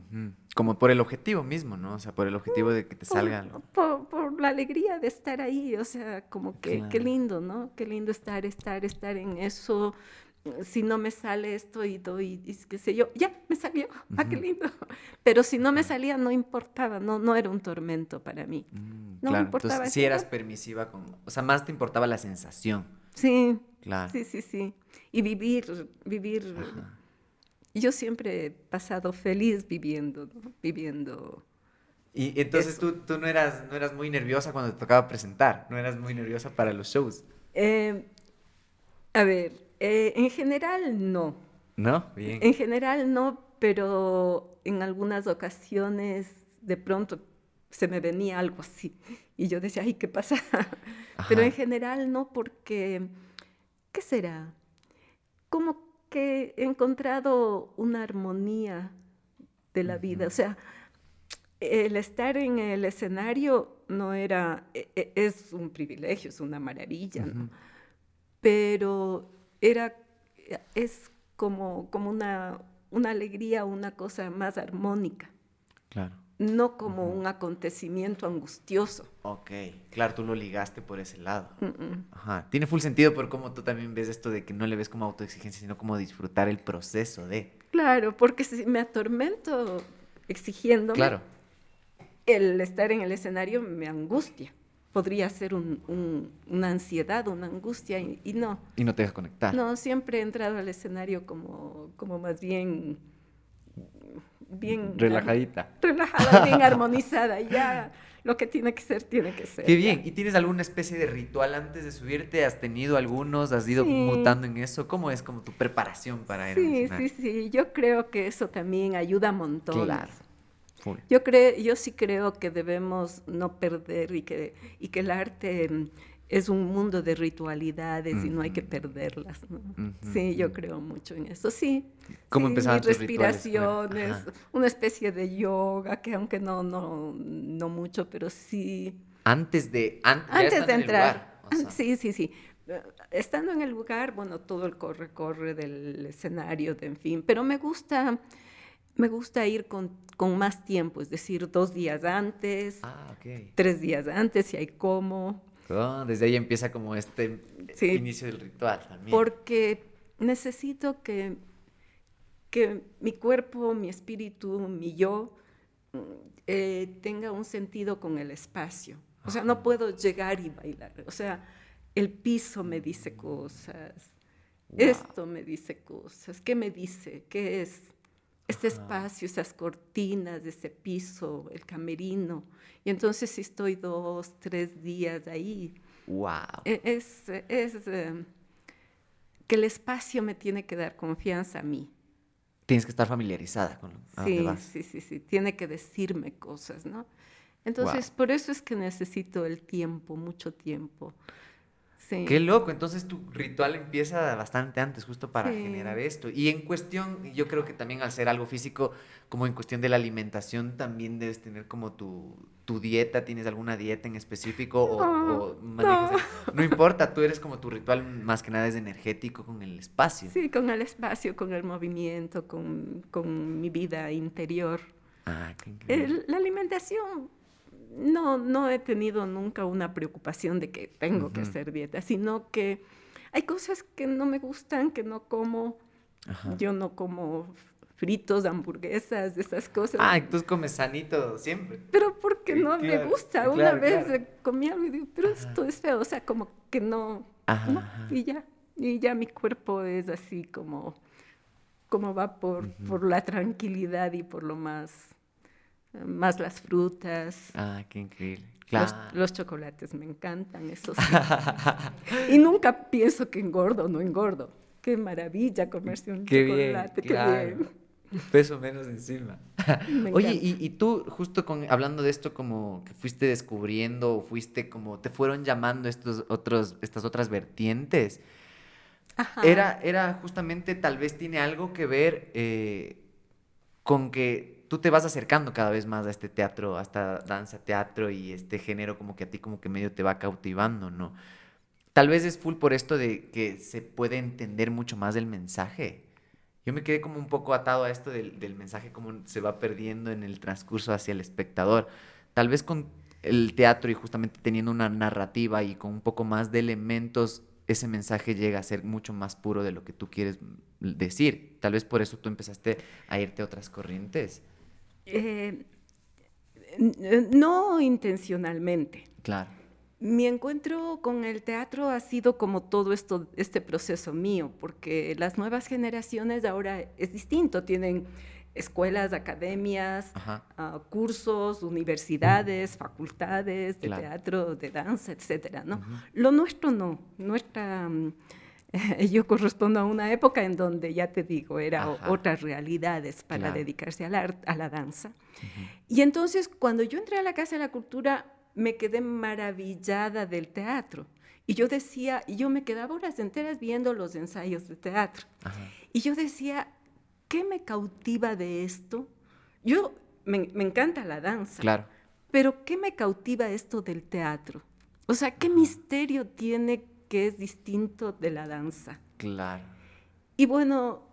Como por el objetivo mismo, ¿no? O sea, por el objetivo de que te salga. Por, por, la alegría de estar ahí, o sea, como que qué lindo, ¿no? Qué lindo estar, estar, estar en eso, si no me sale esto y doy, y qué sé yo, ya me salió, ah, qué lindo. Pero si no me salía, no importaba, no, no era un tormento para mí. Mm, no claro, importaba. Entonces, sí eras permisiva con, o sea, más te importaba la sensación. Sí, claro. Sí, sí, sí. Y vivir, vivir. Yo siempre he pasado feliz viviendo, viviendo. Y entonces tú, tú, no, eras, no eras muy nerviosa cuando te tocaba presentar, no eras muy nerviosa para los shows. Eh, a ver, eh, en general no. ¿No? Bien. En general no, pero en algunas ocasiones de pronto se me venía algo así y yo decía, ay, ¿qué pasa? Pero en general no, porque, ¿qué será? Como que he encontrado una armonía de la vida, o sea, el estar en el escenario no era, e, e, es un privilegio, es una maravilla, ¿no? Pero era, es como, como una, una alegría, una cosa más armónica. Claro. No como un acontecimiento angustioso. Ok, claro, tú lo ligaste por ese lado. Ajá. Tiene full sentido por cómo tú también ves esto de que no le ves como autoexigencia, sino como disfrutar el proceso de. Claro, porque si me atormento exigiendo, claro. el estar en el escenario me angustia podría ser una ansiedad, una angustia, y, no. Y no te dejas conectar. No, siempre he entrado al escenario como, como más bien... bien Relajadita. relajada, bien [laughs] armonizada, ya lo que tiene que ser, tiene que ser. Qué bien. ¿Y tienes alguna especie de ritual antes de subirte? ¿Has tenido algunos? ¿Has ido mutando en eso? ¿Cómo es como tu preparación para ir Sí, sí, sí. Yo creo que eso también ayuda un montón. Claro. Yo, creo, yo sí creo que debemos no perder y que, y que el arte es un mundo de ritualidades y no hay que perderlas. sí, yo creo mucho en eso. Sí. ¿Cómo sí, empezaron respiraciones, una especie de yoga que aunque no, no, no mucho, pero sí. Antes de, antes de entrar. Sí, sí, sí. Estando en el lugar, bueno, todo el corre-corre del escenario, de, en fin, pero me gusta, me gusta ir con, con, más tiempo, es decir, dos días antes, ah, tres días antes, si hay como. Desde ahí empieza como este inicio del ritual también. Porque necesito que, que mi cuerpo, mi espíritu, mi yo, eh, tenga un sentido con el espacio. O sea, no puedo llegar y bailar. O sea, el piso me dice cosas, esto me dice cosas, ¿qué me dice? ¿Qué es? Este espacio, esas cortinas de ese piso, el camerino. Y entonces si estoy dos, tres días ahí, wow. E, es, es em, que el espacio me tiene que dar confianza a mí. Tienes que estar familiarizada con lo sí, Sí, sí, sí, tiene que decirme cosas, ¿no? Entonces, por eso es que necesito el tiempo, mucho tiempo. Qué loco, entonces tu ritual empieza bastante antes justo para generar esto. Y en cuestión, yo creo que también al ser algo físico, como en cuestión de la alimentación, también debes tener como tu, tu dieta, ¿tienes alguna dieta en específico? o, no. no importa, tú eres como tu ritual más que nada es energético con el espacio. Sí, con el espacio, con el movimiento, con, con mi vida interior. Ah, qué la alimentación no, no he tenido nunca una preocupación de que tengo que hacer dieta, sino que hay cosas que no me gustan, que no como. Yo no como fritos, hamburguesas, esas cosas. Ah, tú comes sanito siempre. Pero porque no me gusta. Una vez comí algo y digo, pero esto es feo, o sea, como que no, y ya, y ya mi cuerpo es así como, como va por, por la tranquilidad y por lo más más las frutas. Ah, qué increíble. Los, chocolates me encantan, eso sí. [laughs] y nunca pienso que engordo o no engordo. Qué maravilla comerse un chocolate, qué bien. Peso menos encima. [laughs] Oye, y, tú, justo con, hablando de esto, como que fuiste descubriendo, o fuiste como, te fueron llamando estos otros, estas otras vertientes. Era, era justamente, tal vez tiene algo que ver eh, con que tú te vas acercando cada vez más a este teatro, a esta danza, teatro y este género como que a ti como que medio te va cautivando, ¿no? Tal vez es full por esto de que se puede entender mucho más el mensaje. Yo me quedé como un poco atado a esto del, del mensaje, como se va perdiendo en el transcurso hacia el espectador. Tal vez con el teatro y justamente teniendo una narrativa y con un poco más de elementos ese mensaje llega a ser mucho más puro de lo que tú quieres decir. Tal vez por eso tú empezaste a irte a otras corrientes. Eh, no intencionalmente. Claro. Mi encuentro con el teatro ha sido como todo esto, este proceso mío, porque las nuevas generaciones ahora es distinto, tienen escuelas, academias, ah, cursos, universidades, facultades de teatro, de danza, etcétera, ¿no? Lo nuestro no, nuestra mm, [laughs] yo correspondo a una época en donde, ya te digo, era otras realidades para dedicarse al arte, a la danza. Y entonces, cuando yo entré a la Casa de la Cultura, me quedé maravillada del teatro. Y yo decía, yo me quedaba horas enteras viendo los ensayos de teatro. Y yo decía, ¿qué me cautiva de esto? Yo, me, me encanta la danza. Claro. Pero ¿qué me cautiva esto del teatro? O sea, ¿qué misterio tiene que es distinto de la danza. Claro. Y bueno,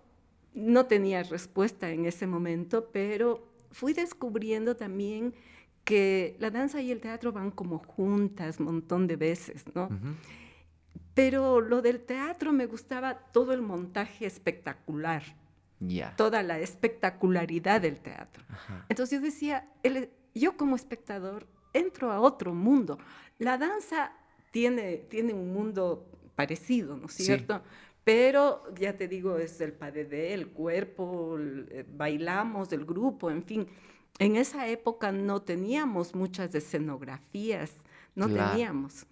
no tenía respuesta en ese momento, pero fui descubriendo también que la danza y el teatro van como juntas un montón de veces, ¿no? Pero lo del teatro me gustaba todo el montaje espectacular, toda la espectacularidad del teatro. Entonces yo decía, yo como espectador entro a otro mundo. La danza tiene, tiene un mundo parecido, ¿no es cierto? Pero ya te digo, es el padre el cuerpo, eh, bailamos, el grupo, en fin. En esa época no teníamos muchas escenografías, no teníamos.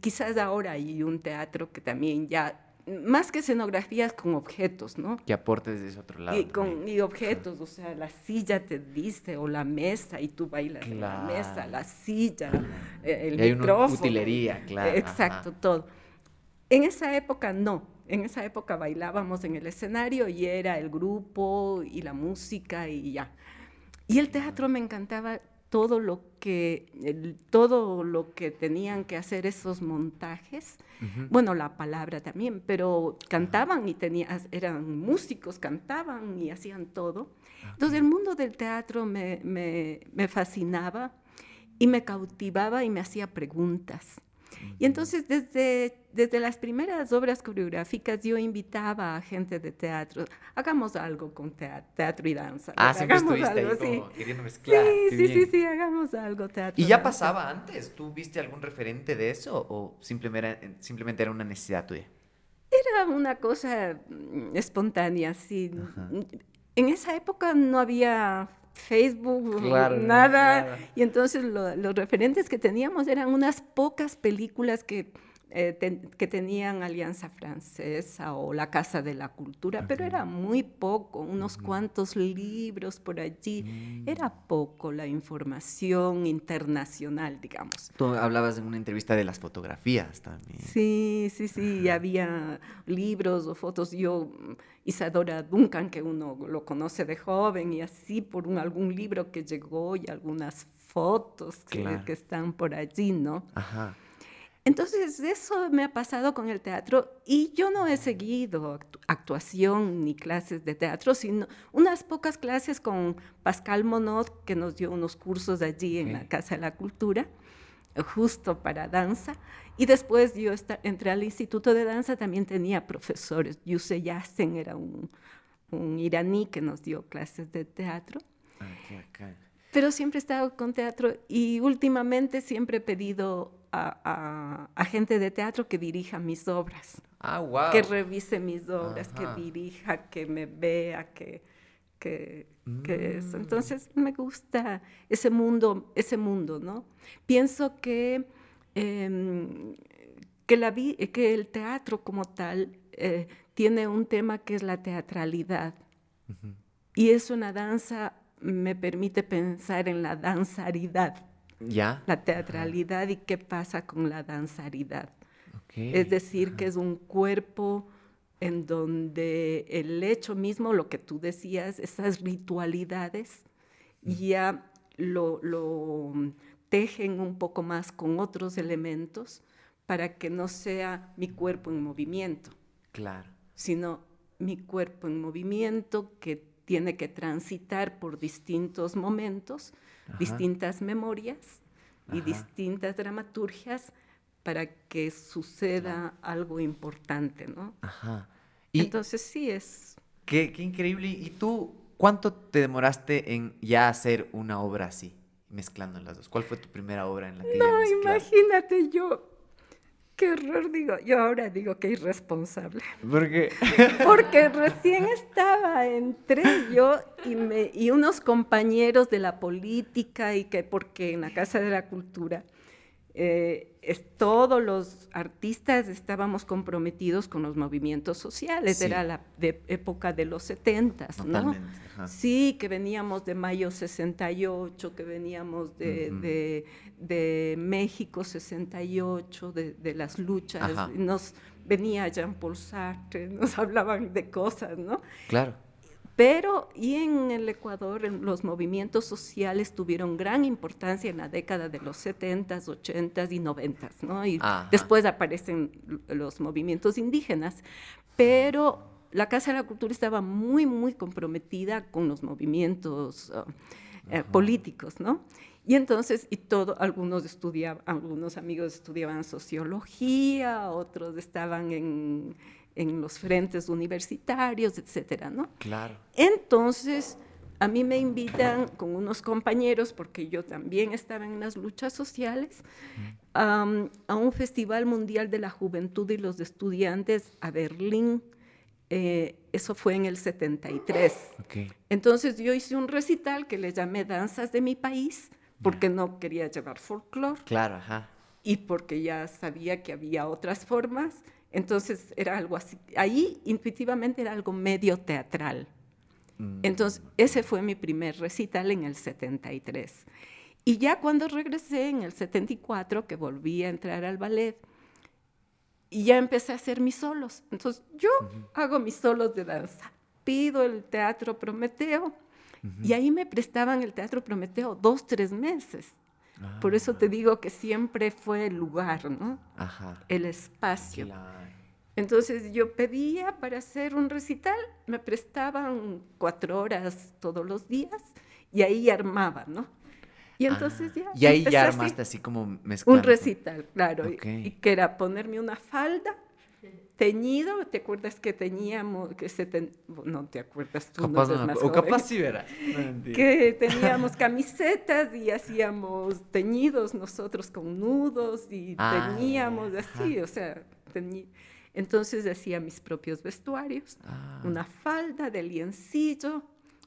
Quizás ahora hay un teatro que también ya más que escenografías con objetos, ¿no? Que aportes desde otro lado. Y, con, y objetos, o sea, la silla te dice, o la mesa, y tú bailas en la mesa, la silla, eh, el y hay micrófono. Una utilería, claro. Exacto, todo. En esa época no. En esa época bailábamos en el escenario y era el grupo y la música y ya. Y el teatro me encantaba todo lo que, todo lo que tenían que hacer esos montajes, bueno, la palabra también, pero cantaban y tenían, eran músicos, cantaban y hacían todo. Entonces el mundo del teatro me, me fascinaba y me cautivaba y me hacía preguntas. Y entonces desde, desde las primeras obras coreográficas yo invitaba a gente de teatro, hagamos algo con teatro, y danza. Ah, siempre hagamos estuviste algo, ahí como queriendo mezclar. Sí, sí, sí, sí, hagamos algo teatro. ¿Y ya pasaba antes? ¿Tú viste algún referente de eso o simplemente, simplemente era una necesidad tuya? Era una cosa mm, espontánea, sí. En esa época no había Facebook, nada. Y entonces los referentes que teníamos eran unas pocas películas que eh, que tenían Alianza Francesa o la Casa de la Cultura, pero era muy poco, unos cuantos libros por allí. Mm. Era poco la información internacional, digamos. Tú hablabas en una entrevista de las fotografías también. Sí, sí, sí, había libros o fotos. Yo, Isadora Duncan, que uno lo conoce de joven, y así por un, algún libro que llegó y algunas fotos que, que están por allí, ¿no? Ajá. Entonces, eso me ha pasado con el teatro y yo no he seguido actuación ni clases de teatro, sino unas pocas clases con Pascal Monod, que nos dio unos cursos allí en la Casa de la Cultura, justo para danza. Y después yo entré al Instituto de Danza, también tenía profesores. Yuse Yassen era un, iraní que nos dio clases de teatro. Ah, Pero siempre he estado con teatro y últimamente siempre he pedido a, gente de teatro que dirija mis obras. Ah, wow. Que revise mis obras, que dirija, que me vea, que, que, eso. Mm. Entonces me gusta ese mundo, ese mundo, ¿no? Pienso que, em, que, la que el teatro como tal eh, tiene un tema que es la teatralidad. Y es una danza, me permite pensar en la danzaridad. La teatralidad y qué pasa con la danzaridad. Es decir, que es un cuerpo en donde el hecho mismo, lo que tú decías, esas ritualidades, ya lo, lo, tejen un poco más con otros elementos para que no sea mi cuerpo en movimiento. Claro. Sino mi cuerpo en movimiento que tiene que transitar por distintos momentos, distintas memorias y distintas dramaturgias para que suceda algo importante, ¿no? Ajá. Y Entonces sí es... Qué, qué increíble. ¿Y tú cuánto te demoraste en ya hacer una obra así, mezclando las dos? ¿Cuál fue tu primera obra en la que No, imagínate yo qué horror digo. Yo ahora digo que irresponsable. ¿Por qué? [laughs] Porque recién estaba, entré yo y, me, y unos compañeros de la política y que porque en la Casa de la Cultura eh, todos los artistas estábamos comprometidos con los movimientos sociales, era la época de los 70, ¿no? Sí, que veníamos de mayo 68, que veníamos de, de, México 68, de, las luchas, nos venía Jean-Paul Sartre, nos [laughs] hablaban de cosas, ¿no? Claro. Pero y en el Ecuador los movimientos sociales tuvieron gran importancia en la década de los 70s, 80s y 90s, ¿no? Y después aparecen los movimientos indígenas, pero la Casa de la Cultura estaba muy, muy comprometida con los movimientos uh, eh, políticos, ¿no? Y entonces, y todo, algunos estudiaban, algunos amigos estudiaban sociología, otros estaban en en los frentes universitarios, etcétera, ¿no? Claro. Entonces, a mí me invitan con unos compañeros, porque yo también estaba en las luchas sociales, a un Festival Mundial de la Juventud y los Estudiantes a Berlín. Eh, eso fue en el 73. Entonces yo hice un recital que le llamé Danzas de mi país, porque no quería llevar folclore. Claro, ajá. y porque ya sabía que había otras formas, entonces era algo así. Ahí intuitivamente era algo medio teatral. Mm. Entonces, ese fue mi primer recital en el 73. Y ya cuando regresé en el 74, que volví a entrar al ballet, y ya empecé a hacer mis solos. Entonces, yo hago mis solos de danza. Pido el Teatro Prometeo y ahí me prestaban el Teatro Prometeo dos, tres meses. Por eso te ah. digo que siempre fue el lugar, ¿no? Ajá. El espacio. Entonces yo pedía para hacer un recital, me prestaban cuatro horas todos los días y ahí armaba, ¿no? Y entonces ah, ya. Y ahí ya armaste así, como mezclando. Un recital, claro. Y, que era ponerme una falda teñido, ¿te acuerdas que teníamos, que se no te acuerdas tú, capaz no, o capaz sí verás. que teníamos camisetas y hacíamos teñidos nosotros con nudos y ah, teníamos así, o sea, entonces hacía mis propios vestuarios, ah. una falda de liencillo,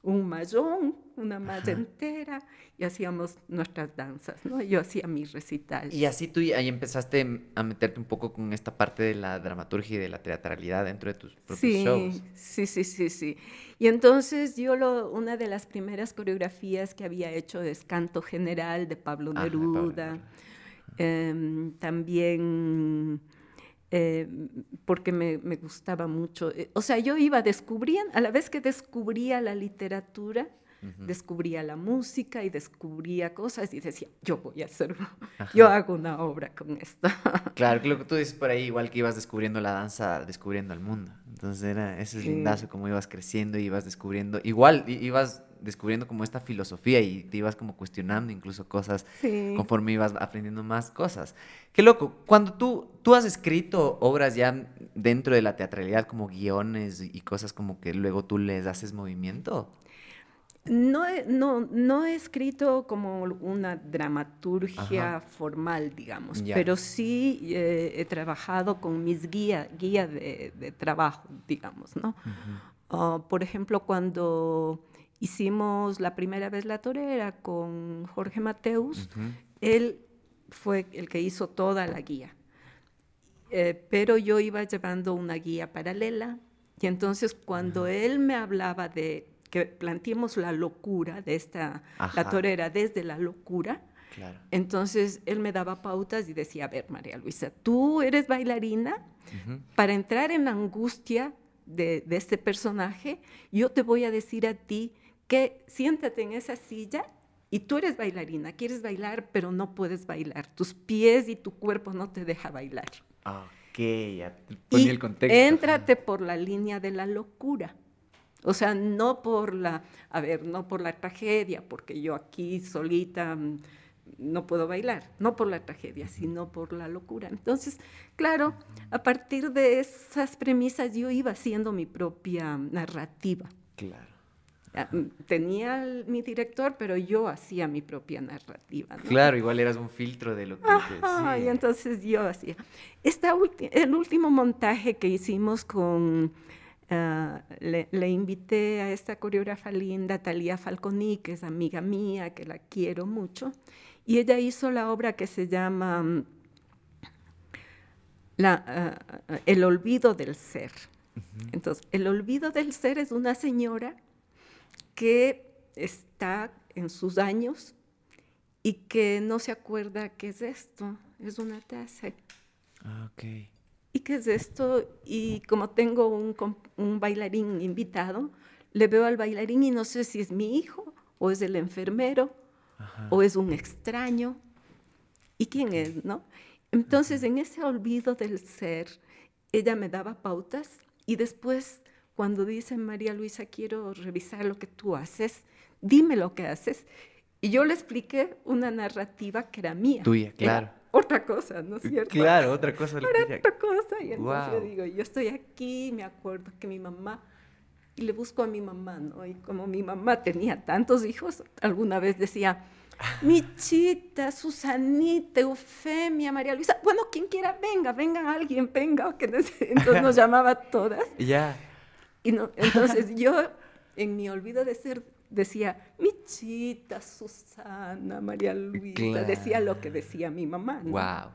un mayón, una malla entera, y hacíamos nuestras danzas, ¿no? Yo hacía mi recital. Y así tú ahí empezaste a meterte un poco con esta parte de la dramaturgia y de la teatralidad dentro de tus propios sí, shows. Sí, sí, sí, sí. Y entonces yo lo, una de las primeras coreografías que había hecho es Canto General de Pablo Neruda. Em, también eh, porque me, gustaba mucho. Eh, o sea, yo iba descubriendo, a la vez que descubría la literatura, descubría la música y descubría cosas y decía, yo voy a hacerlo, yo hago una obra con esto. [laughs] Claro, lo que tú dices por ahí, igual que ibas descubriendo la danza, descubriendo el mundo. Entonces era, ese es lindazo, como ibas creciendo y ibas descubriendo, igual ibas descubriendo como esta filosofía y te ibas como cuestionando incluso cosas conforme ibas aprendiendo más cosas. Qué loco, cuando tú, tú has escrito obras ya dentro de la teatralidad como guiones y cosas como que luego tú les haces movimiento. No he, no, no he escrito como una dramaturgia formal, digamos, pero sí eh, he trabajado con mis guías guía de, trabajo, digamos, ¿no? Ah, por ejemplo, cuando hicimos la primera vez la torera con Jorge Mateus, él fue el que hizo toda la guía. Eh, pero yo iba llevando una guía paralela y entonces cuando él me hablaba de que planteemos la locura de esta, la torera desde la locura, entonces él me daba pautas y decía, a ver, María Luisa, tú eres bailarina, para entrar en la angustia de, de este personaje, yo te voy a decir a ti que siéntate en esa silla y tú eres bailarina, quieres bailar, pero no puedes bailar. Tus pies y tu cuerpo no te deja bailar. Ok, ya poní el contexto. Éntrate por la línea de la locura. O sea, no por la, a ver, no por la tragedia, porque yo aquí solita mm, no puedo bailar, no por la tragedia, sino por la locura. Entonces, claro, a partir de esas premisas yo iba haciendo mi propia narrativa. Claro. Ah, tenía mi director, pero yo hacía mi propia narrativa. Claro, igual eras un filtro de lo que Ajá, y entonces yo hacía. Esta el último montaje que hicimos con... Ah, le, invité a esta coreógrafa linda, Talía Falconi, que es amiga mía, que la quiero mucho, y ella hizo la obra que se llama mm, la, ah, El olvido del ser. Entonces, el olvido del ser es una señora que está en sus años y que no se acuerda qué es esto. Es una taza. Ah, ok. ¿Y qué es esto? Y como tengo un, un bailarín invitado, le veo al bailarín y no sé si es mi hijo o es el enfermero o es un extraño. ¿Y quién es, no? Entonces, en ese olvido del ser, ella me daba pautas y después cuando dice María Luisa, quiero revisar lo que tú haces, dime lo que haces. Y yo le expliqué una narrativa que era mía. Tuya, claro. Otra cosa, ¿no es cierto? Claro, otra cosa. Era otra cosa. Y entonces yo digo, yo estoy aquí, me acuerdo que mi mamá, y le busco a mi mamá, ¿no? Y como mi mamá tenía tantos hijos, alguna vez decía, [laughs] Michita, Susanita, Eufemia, María Luisa, bueno, quien quiera, venga, venga alguien, venga, que entonces nos [laughs] llamaba todas. Ya. Y no, entonces yo, en mi olvido de ser, decía, Michita, Susana, María Luisa, decía lo que decía mi mamá. Wow.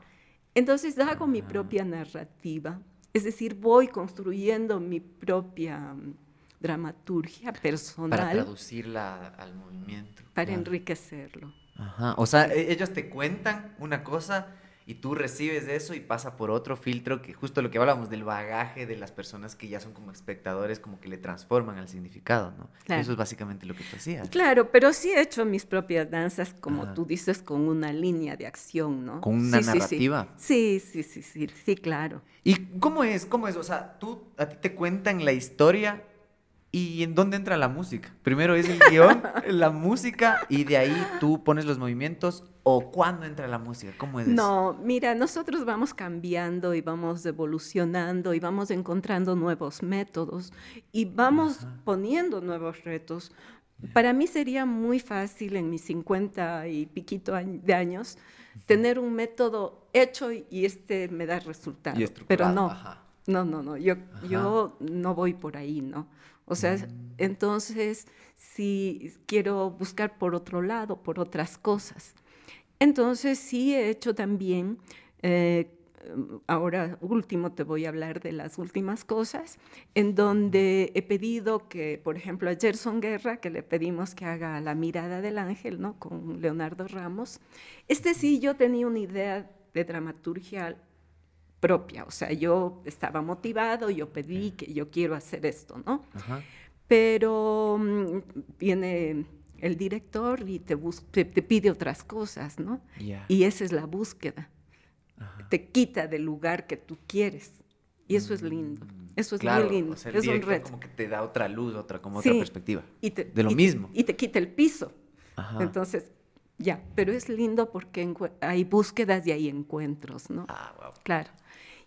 Entonces hago mi propia narrativa, es decir, voy construyendo mi propia mm, dramaturgia personal. Para traducirla al movimiento. Para enriquecerlo. Ajá. O sea, e-, ellos te cuentan una cosa y tú recibes eso y pasa por otro filtro que justo lo que hablábamos del bagaje de las personas que ya son como espectadores, como que le transforman al significado, ¿no? Eso es básicamente lo que tú hacías. Claro, pero sí he hecho mis propias danzas, como tú dices, con una línea de acción, ¿no? Con una narrativa. Sí. sí, sí, sí, sí, sí, claro. ¿Y cómo es? ¿Cómo es? O sea, tú, a ti te cuentan la historia ¿Y en dónde entra la música? Primero es el guion, [laughs] la música, y de ahí tú pones los movimientos, o cuándo entra la música, ¿cómo es No, mira, nosotros vamos cambiando y vamos evolucionando y vamos encontrando nuevos métodos y vamos poniendo nuevos retos. Para mí sería muy fácil en mis 50 y piquito de años tener un método hecho y este me da resultado. Pero no, no, no, no, yo, yo no voy por ahí, ¿no? O sea, mm. entonces si quiero buscar por otro lado, por otras cosas. Entonces sí he hecho también, eh, ahora último te voy a hablar de las últimas cosas, en donde he pedido que, por ejemplo, a Gerson Guerra, que le pedimos que haga La mirada del ángel, ¿no? Con Leonardo Ramos. Este sí, yo tenía una idea de dramaturgia propia, o sea, yo estaba motivado, yo pedí que yo quiero hacer esto, ¿no? Pero mm, viene el director y te, te, pide otras cosas, ¿no? Y esa es la búsqueda. Te quita del lugar que tú quieres. Y eso es lindo. Mm, eso es muy lindo. es un reto. como que te da otra luz, otra, como otra perspectiva. de lo mismo. y te quita el piso. Entonces, ya, pero es lindo porque hay búsquedas y hay encuentros, ¿no? Ah, wow. Claro.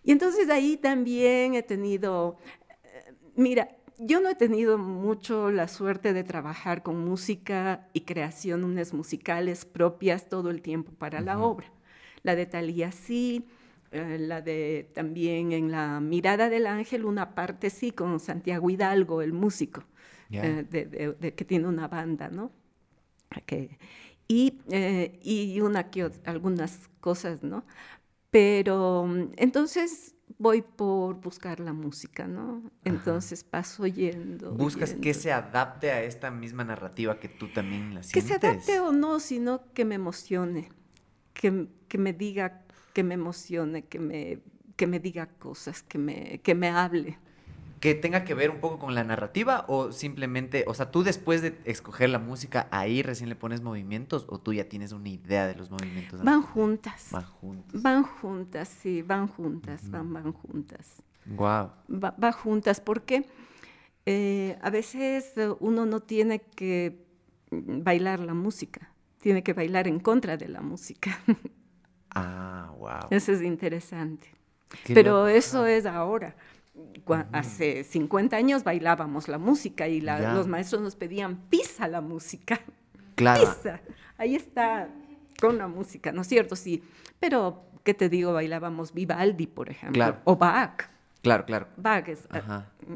Y entonces ahí también he tenido, eh, mira, yo no he tenido mucho la suerte de trabajar con música y creaciones musicales propias todo el tiempo para la obra. La de Talía sí, eh, la de también en La mirada del ángel, una parte sí, con Santiago Hidalgo, el músico, eh, de, que tiene una banda, ¿no? y, y una que, algunas cosas, ¿no? Pero mm, entonces voy por buscar la música, ¿no? Entonces paso yendo. Buscas que se adapte a esta misma narrativa que tú también la sientes. Que se adapte o no, sino que me emocione, que, que me diga, que me emocione, que me, que me diga cosas, que me, que me hable que tenga que ver un poco con la narrativa o simplemente, o sea, tú después de escoger la música, ahí recién le pones movimientos o tú ya tienes una idea de los movimientos. Van juntas. Van juntas. Van juntas, sí, van juntas, van, van juntas. Wow. Va, juntas porque eh, a veces uno no tiene que bailar la música, tiene que bailar en contra de la música. ah, wow. Eso es interesante. Pero eso es ahora hace 50 años bailábamos la música y los maestros nos pedían pisa la música. [laughs] Claro. Pisa. Ahí está con la música, ¿no es cierto? Sí. Pero, ¿qué te digo? Bailábamos Vivaldi, por ejemplo. O Bach. Claro, claro. Bach, es,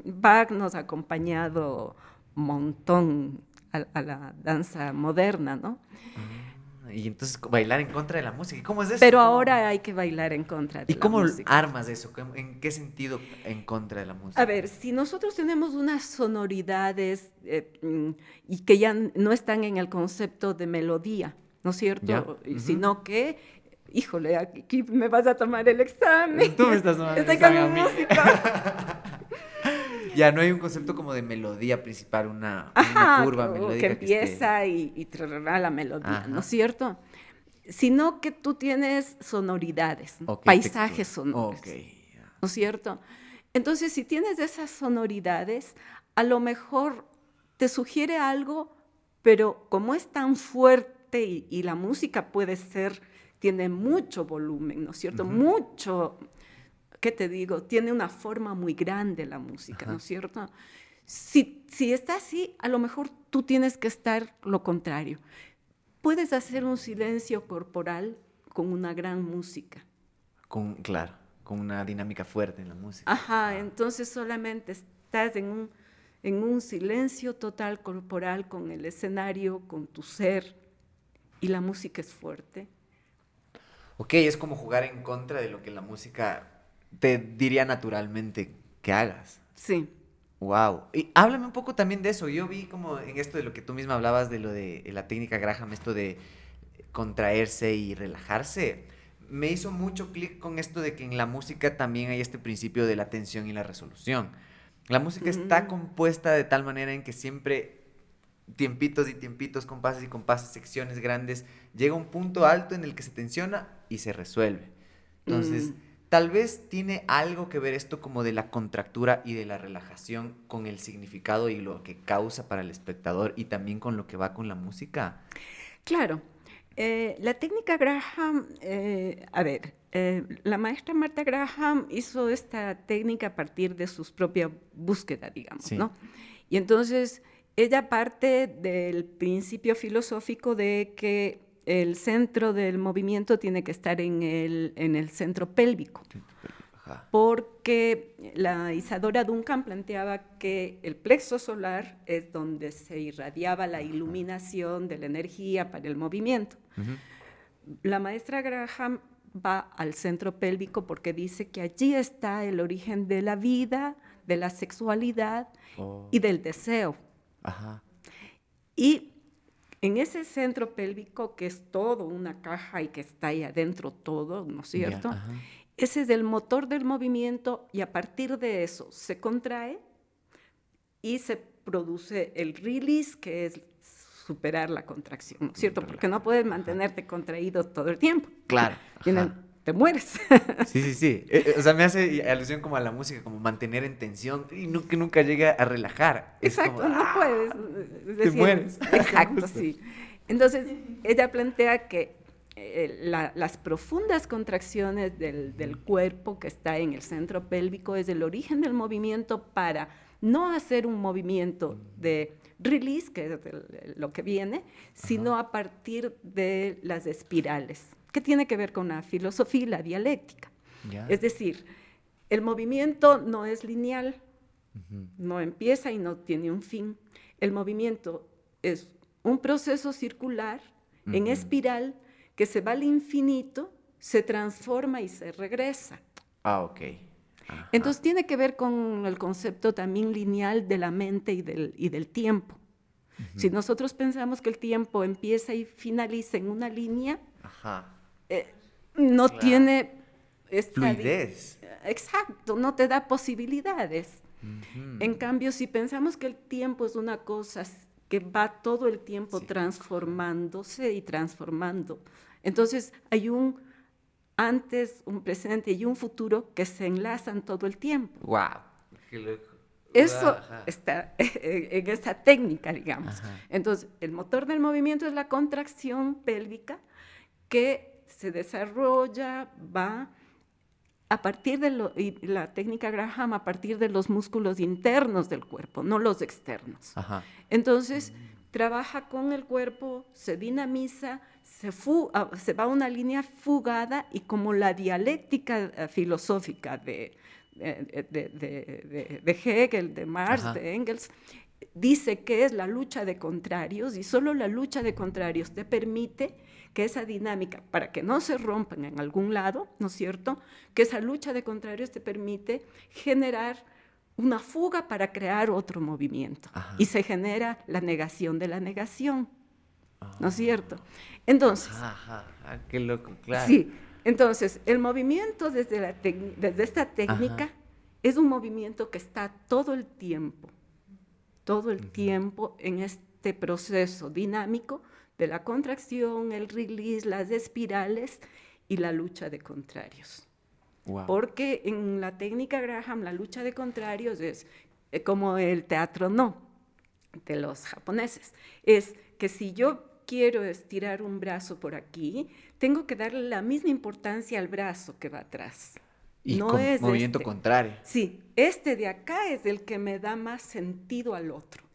Bach nos ha acompañado un montón a, la danza moderna, ¿no? Y entonces bailar en contra de la música. ¿Cómo es eso? Pero ahora hay que bailar en contra de la música. ¿Y cómo armas eso? ¿En qué sentido en contra de la música? A ver, si nosotros tenemos unas sonoridades eh, mm, y que ya no están en el concepto de melodía, ¿no es cierto? Sino que, híjole, aquí me vas a tomar el examen. Tú me estás tomando el examen. música. [laughs] Ya no hay un concepto como de melodía principal, una, curva melódica. Que empieza y, y la melodía, ¿no es cierto? Sino que tú tienes sonoridades, paisajes sonoros. ¿No es cierto? Entonces, si tienes esas sonoridades, a lo mejor te sugiere algo, pero como es tan fuerte y, la música puede ser, tiene mucho volumen, ¿no es cierto? Mucho ¿qué te digo? Tiene una forma muy grande la música, ¿no es cierto? Si, si está así, a lo mejor tú tienes que estar lo contrario. Puedes hacer un silencio corporal con una gran música. Con, claro, con una dinámica fuerte en la música. Ajá, entonces solamente estás en un, en un silencio total corporal con el escenario, con tu ser, y la música es fuerte Ok, es como jugar en contra de lo que la música te diría naturalmente que hagas. Sí. Wow. Y háblame un poco también de eso. Yo vi como en esto de lo que tú misma hablabas de lo de la técnica Graham, esto de contraerse y relajarse. Me hizo mucho clic con esto de que en la música también hay este principio de la tensión y la resolución. La música está compuesta de tal manera en que siempre tiempitos y tiempitos, compases y compases, secciones grandes, llega un punto alto en el que se tensiona y se resuelve. Entonces, mm. Tal vez tiene algo que ver esto como de la contractura y de la relajación con el significado y lo que causa para el espectador y también con lo que va con la música. Claro. Eh, la técnica Graham, eh, a ver, eh, la maestra Marta Graham hizo esta técnica a partir de sus propias búsquedas, digamos, ¿no? Y entonces ella parte del principio filosófico de que el centro del movimiento tiene que estar en el, en el centro pélvico. Porque la Isadora Duncan planteaba que el plexo solar es donde se irradiaba la iluminación de la energía para el movimiento. La maestra Graham va al centro pélvico porque dice que allí está el origen de la vida, de la sexualidad oh. y del deseo. Y en ese centro pélvico, que es todo una caja y que está ahí adentro todo, ¿no es cierto? ese es el motor del movimiento y a partir de eso se contrae y se produce el release, que es superar la contracción, ¿no es cierto? Porque no puedes mantenerte contraído todo el tiempo. Claro [laughs] te mueres. Sí, sí, sí. Eh, eh, o sea, me hace alusión como a la música, como mantener en tensión y no, que nunca llegue a relajar. Exacto, no ¡ah! puedes. te mueres. [laughs] Exacto, sí. Entonces, ella plantea que eh, las profundas contracciones del, del, cuerpo que está en el centro pélvico es el origen del movimiento para no hacer un movimiento de release, que es lo que viene, sino a partir de las espirales. ¿Qué tiene que ver con la filosofía y la dialéctica. Es decir, el movimiento no es lineal, no empieza y no tiene un fin. El movimiento es un proceso circular en espiral que se va al infinito, se transforma y se regresa. Ah, ok. Entonces tiene que ver con el concepto también lineal de la mente y del, y del tiempo. Si nosotros pensamos que el tiempo empieza y finaliza en una línea, Ajá. Eh, no tiene... Fluidez. Exacto, no te da posibilidades. En cambio, si pensamos que el tiempo es una cosa que va todo el tiempo transformándose y transformando, entonces hay un antes, un presente y un futuro que se enlazan todo el tiempo. ¡Wow! Eso está en esta técnica, digamos. Entonces, el motor del movimiento es la contracción pélvica que se desarrolla, va a partir de la técnica Graham, a partir de los músculos internos del cuerpo, no los externos. Entonces, trabaja con el cuerpo, se dinamiza, se, se, va a una línea fugada y como la dialéctica eh, filosófica de, de, Hegel, de Marx, de Engels, dice que es la lucha de contrarios y solo la lucha de contrarios te permite que esa dinámica, para que no se rompan en algún lado, ¿no es cierto? Que esa lucha de contrarios te permite generar una fuga para crear otro movimiento. Y se genera la negación de la negación. ¿No es cierto? Entonces. Ajá, ah, qué loco, claro. Sí. Entonces, el movimiento desde, la desde esta técnica es un movimiento que está todo el tiempo, todo el tiempo en este proceso dinámico de la contracción, el release, las espirales y la lucha de contrarios. Porque en la técnica Graham la lucha de contrarios es eh, como el teatro no de los japoneses. Es que si yo quiero estirar un brazo por aquí, tengo que darle la misma importancia al brazo que va atrás. Y no es movimiento este. contrario. Sí, este de acá es el que me da más sentido al otro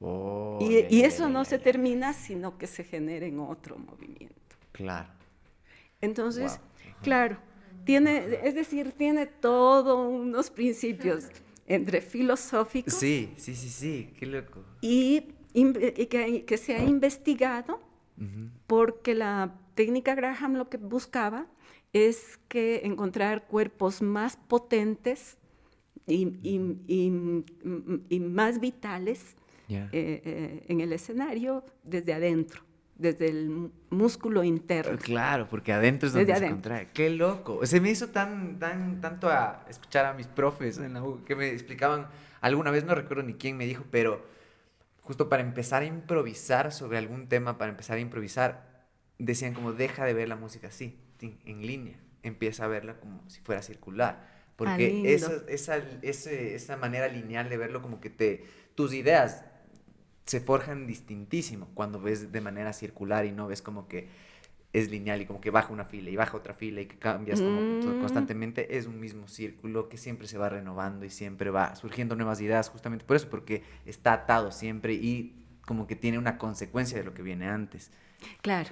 y, eso no se termina, sino que se genera en otro movimiento. Claro. Entonces, claro, tiene, es decir, tiene todos unos principios entre filosóficos. Sí, sí, sí, sí, qué loco. Y, que, se ha investigado porque la técnica Graham lo que buscaba es que encontrar cuerpos más potentes y, más vitales eh, eh, en el escenario desde adentro desde el músculo interno. Claro, porque adentro es donde se contrae. Qué loco. Se me hizo tan, tan, tanto a escuchar a mis profes en la U que me explicaban, alguna vez no recuerdo ni quién me dijo, pero justo para empezar a improvisar sobre algún tema, para empezar a improvisar, decían como deja de ver la música así, en línea, empieza a verla como si fuera circular. Porque ah, esa, esa, esa manera lineal de verlo como que te, tus ideas se forjan distintísimo cuando ves de manera circular y no ves como que es lineal y como que baja una fila y baja otra fila y que cambias como mm. constantemente, es un mismo círculo que siempre se va renovando y siempre va surgiendo nuevas ideas justamente por eso, porque está atado siempre y como que tiene una consecuencia de lo que viene antes. Claro,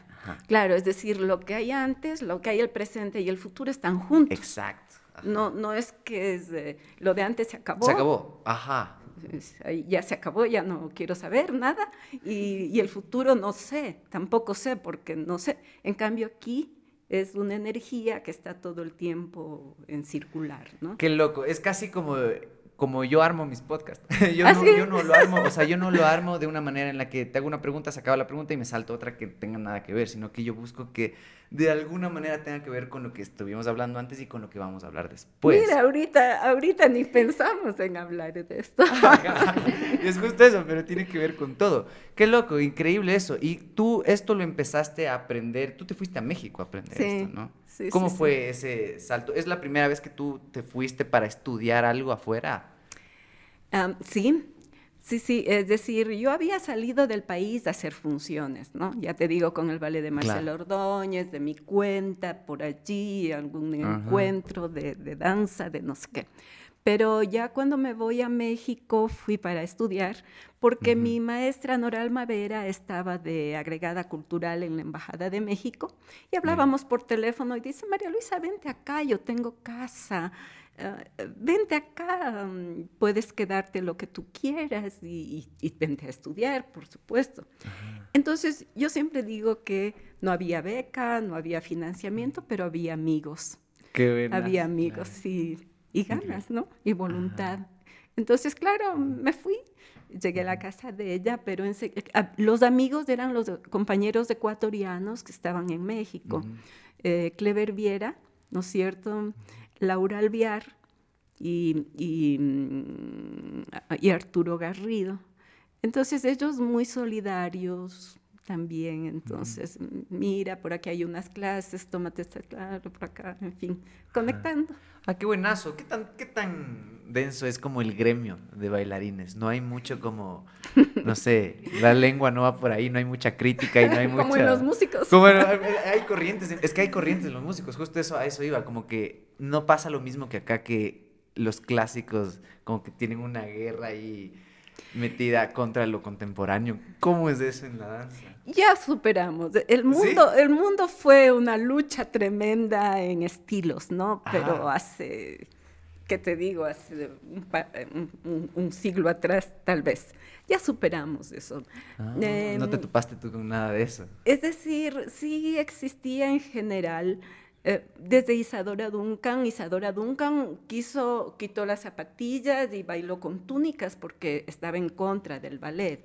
claro, es decir, lo que hay antes, lo que hay el presente y el futuro están juntos. Exacto. No, no es que es, lo de antes se acabó. Se acabó, ajá ya se acabó, ya no quiero saber nada y, el futuro no sé, tampoco sé porque no sé. En cambio aquí es una energía que está todo el tiempo en circular, ¿no? Qué loco, es casi como como yo armo mis podcasts. [laughs] yo, ¿Ah, no, yo, no, lo armo, o sea, yo no lo armo de una manera en la que te hago una pregunta, se acaba la pregunta y me salto otra que tenga nada que ver, sino que yo busco que de alguna manera tenga que ver con lo que estuvimos hablando antes y con lo que vamos a hablar después. Mira, ahorita, ahorita ni pensamos en hablar de esto. [laughs] es justo eso, pero tiene que ver con todo. Qué loco, increíble eso. Y tú esto lo empezaste a aprender, tú te fuiste a México a aprender esto, ¿no? Sí, ¿Cómo fue ese salto? ¿Es la primera vez que tú te fuiste para estudiar algo afuera? sí, Sí, sí, es decir, yo había salido del país a hacer funciones, ¿no? Ya te digo, con el ballet de Marcelo Ordóñez, de mi cuenta, por allí, algún encuentro de, danza, de no sé qué. Pero ya cuando me voy a México fui para estudiar, porque mi maestra Noral Mavera estaba de agregada cultural en la Embajada de México y hablábamos por teléfono y dice, María Luisa, vente acá, yo tengo casa, Ah, vente acá, puedes quedarte lo que tú quieras y, vente a estudiar, por supuesto. Entonces, yo siempre digo que no había beca, no había financiamiento, pero había amigos. Qué Había amigos, sí, y ganas, ¿no? Y voluntad. Entonces, claro, me fui, llegué a la casa de ella, pero los amigos eran los compañeros ecuatorianos que estaban en México. Eh, Clever Viera, ¿no es cierto? Laura Alviar y, mm, y, Arturo Garrido. Entonces ellos muy solidarios también, entonces, mira, por aquí hay unas clases, tómate esta clase, por acá, en fin, conectando. Ah, qué buenazo. ¿Qué tan, ¿Qué tan denso es como el gremio de bailarines? No hay mucho como, no sé, la lengua no va por ahí, no hay mucha crítica y no hay mucha... [laughs] Como en los músicos. Como [laughs] hay corrientes, es que hay corrientes en los músicos, justo eso, a eso iba, como que no pasa lo mismo que acá que los clásicos como que tienen una guerra ahí metida contra lo contemporáneo. ¿Cómo es eso en la danza? Ya superamos. El mundo, el mundo fue una lucha tremenda en estilos, ¿no? Pero hace, ¿qué te digo? Hace un, siglo atrás, tal vez. Ya superamos eso. Ah, no te em, topaste tú con nada de eso. Es decir, sí existía en general eh, desde Isadora Duncan, Isadora Duncan quiso, quitó las zapatillas y bailó con túnicas porque estaba en contra del ballet.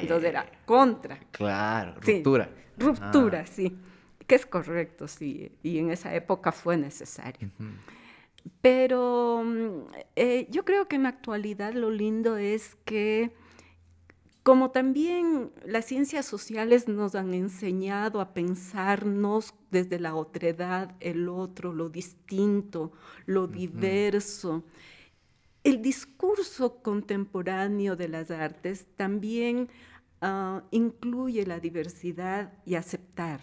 Entonces era contra. Claro, ruptura. ruptura, ah. sí. Que es correcto, sí. Y en esa época fue necesario. Pero mm, eh, yo creo que en la actualidad lo lindo es que como también las ciencias sociales nos han enseñado a pensarnos desde la otredad, el otro, lo distinto, lo diverso, el discurso contemporáneo de las artes también ah, incluye la diversidad y aceptar,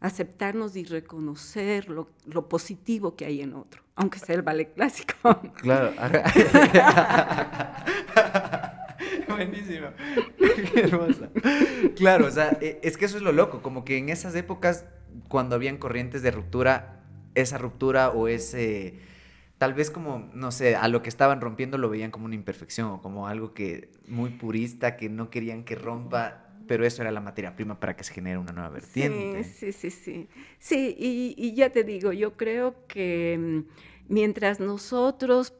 aceptarnos y reconocer lo, lo, positivo que hay en otro, aunque sea el ballet clásico. Claro. [laughs] [laughs] [laughs] Buenísimo. [laughs] Qué hermosa. Claro, o sea, e, es que eso es lo loco, como que en esas épocas, cuando habían corrientes de ruptura, esa ruptura o ese, tal vez como, no sé, a lo que estaban rompiendo lo veían como una imperfección o como algo que muy purista, que no querían que rompa, pero eso era la materia prima para que se genere una nueva vertiente. Sí, sí, sí, sí. Sí, y, y ya te digo, yo creo que mm, mientras nosotros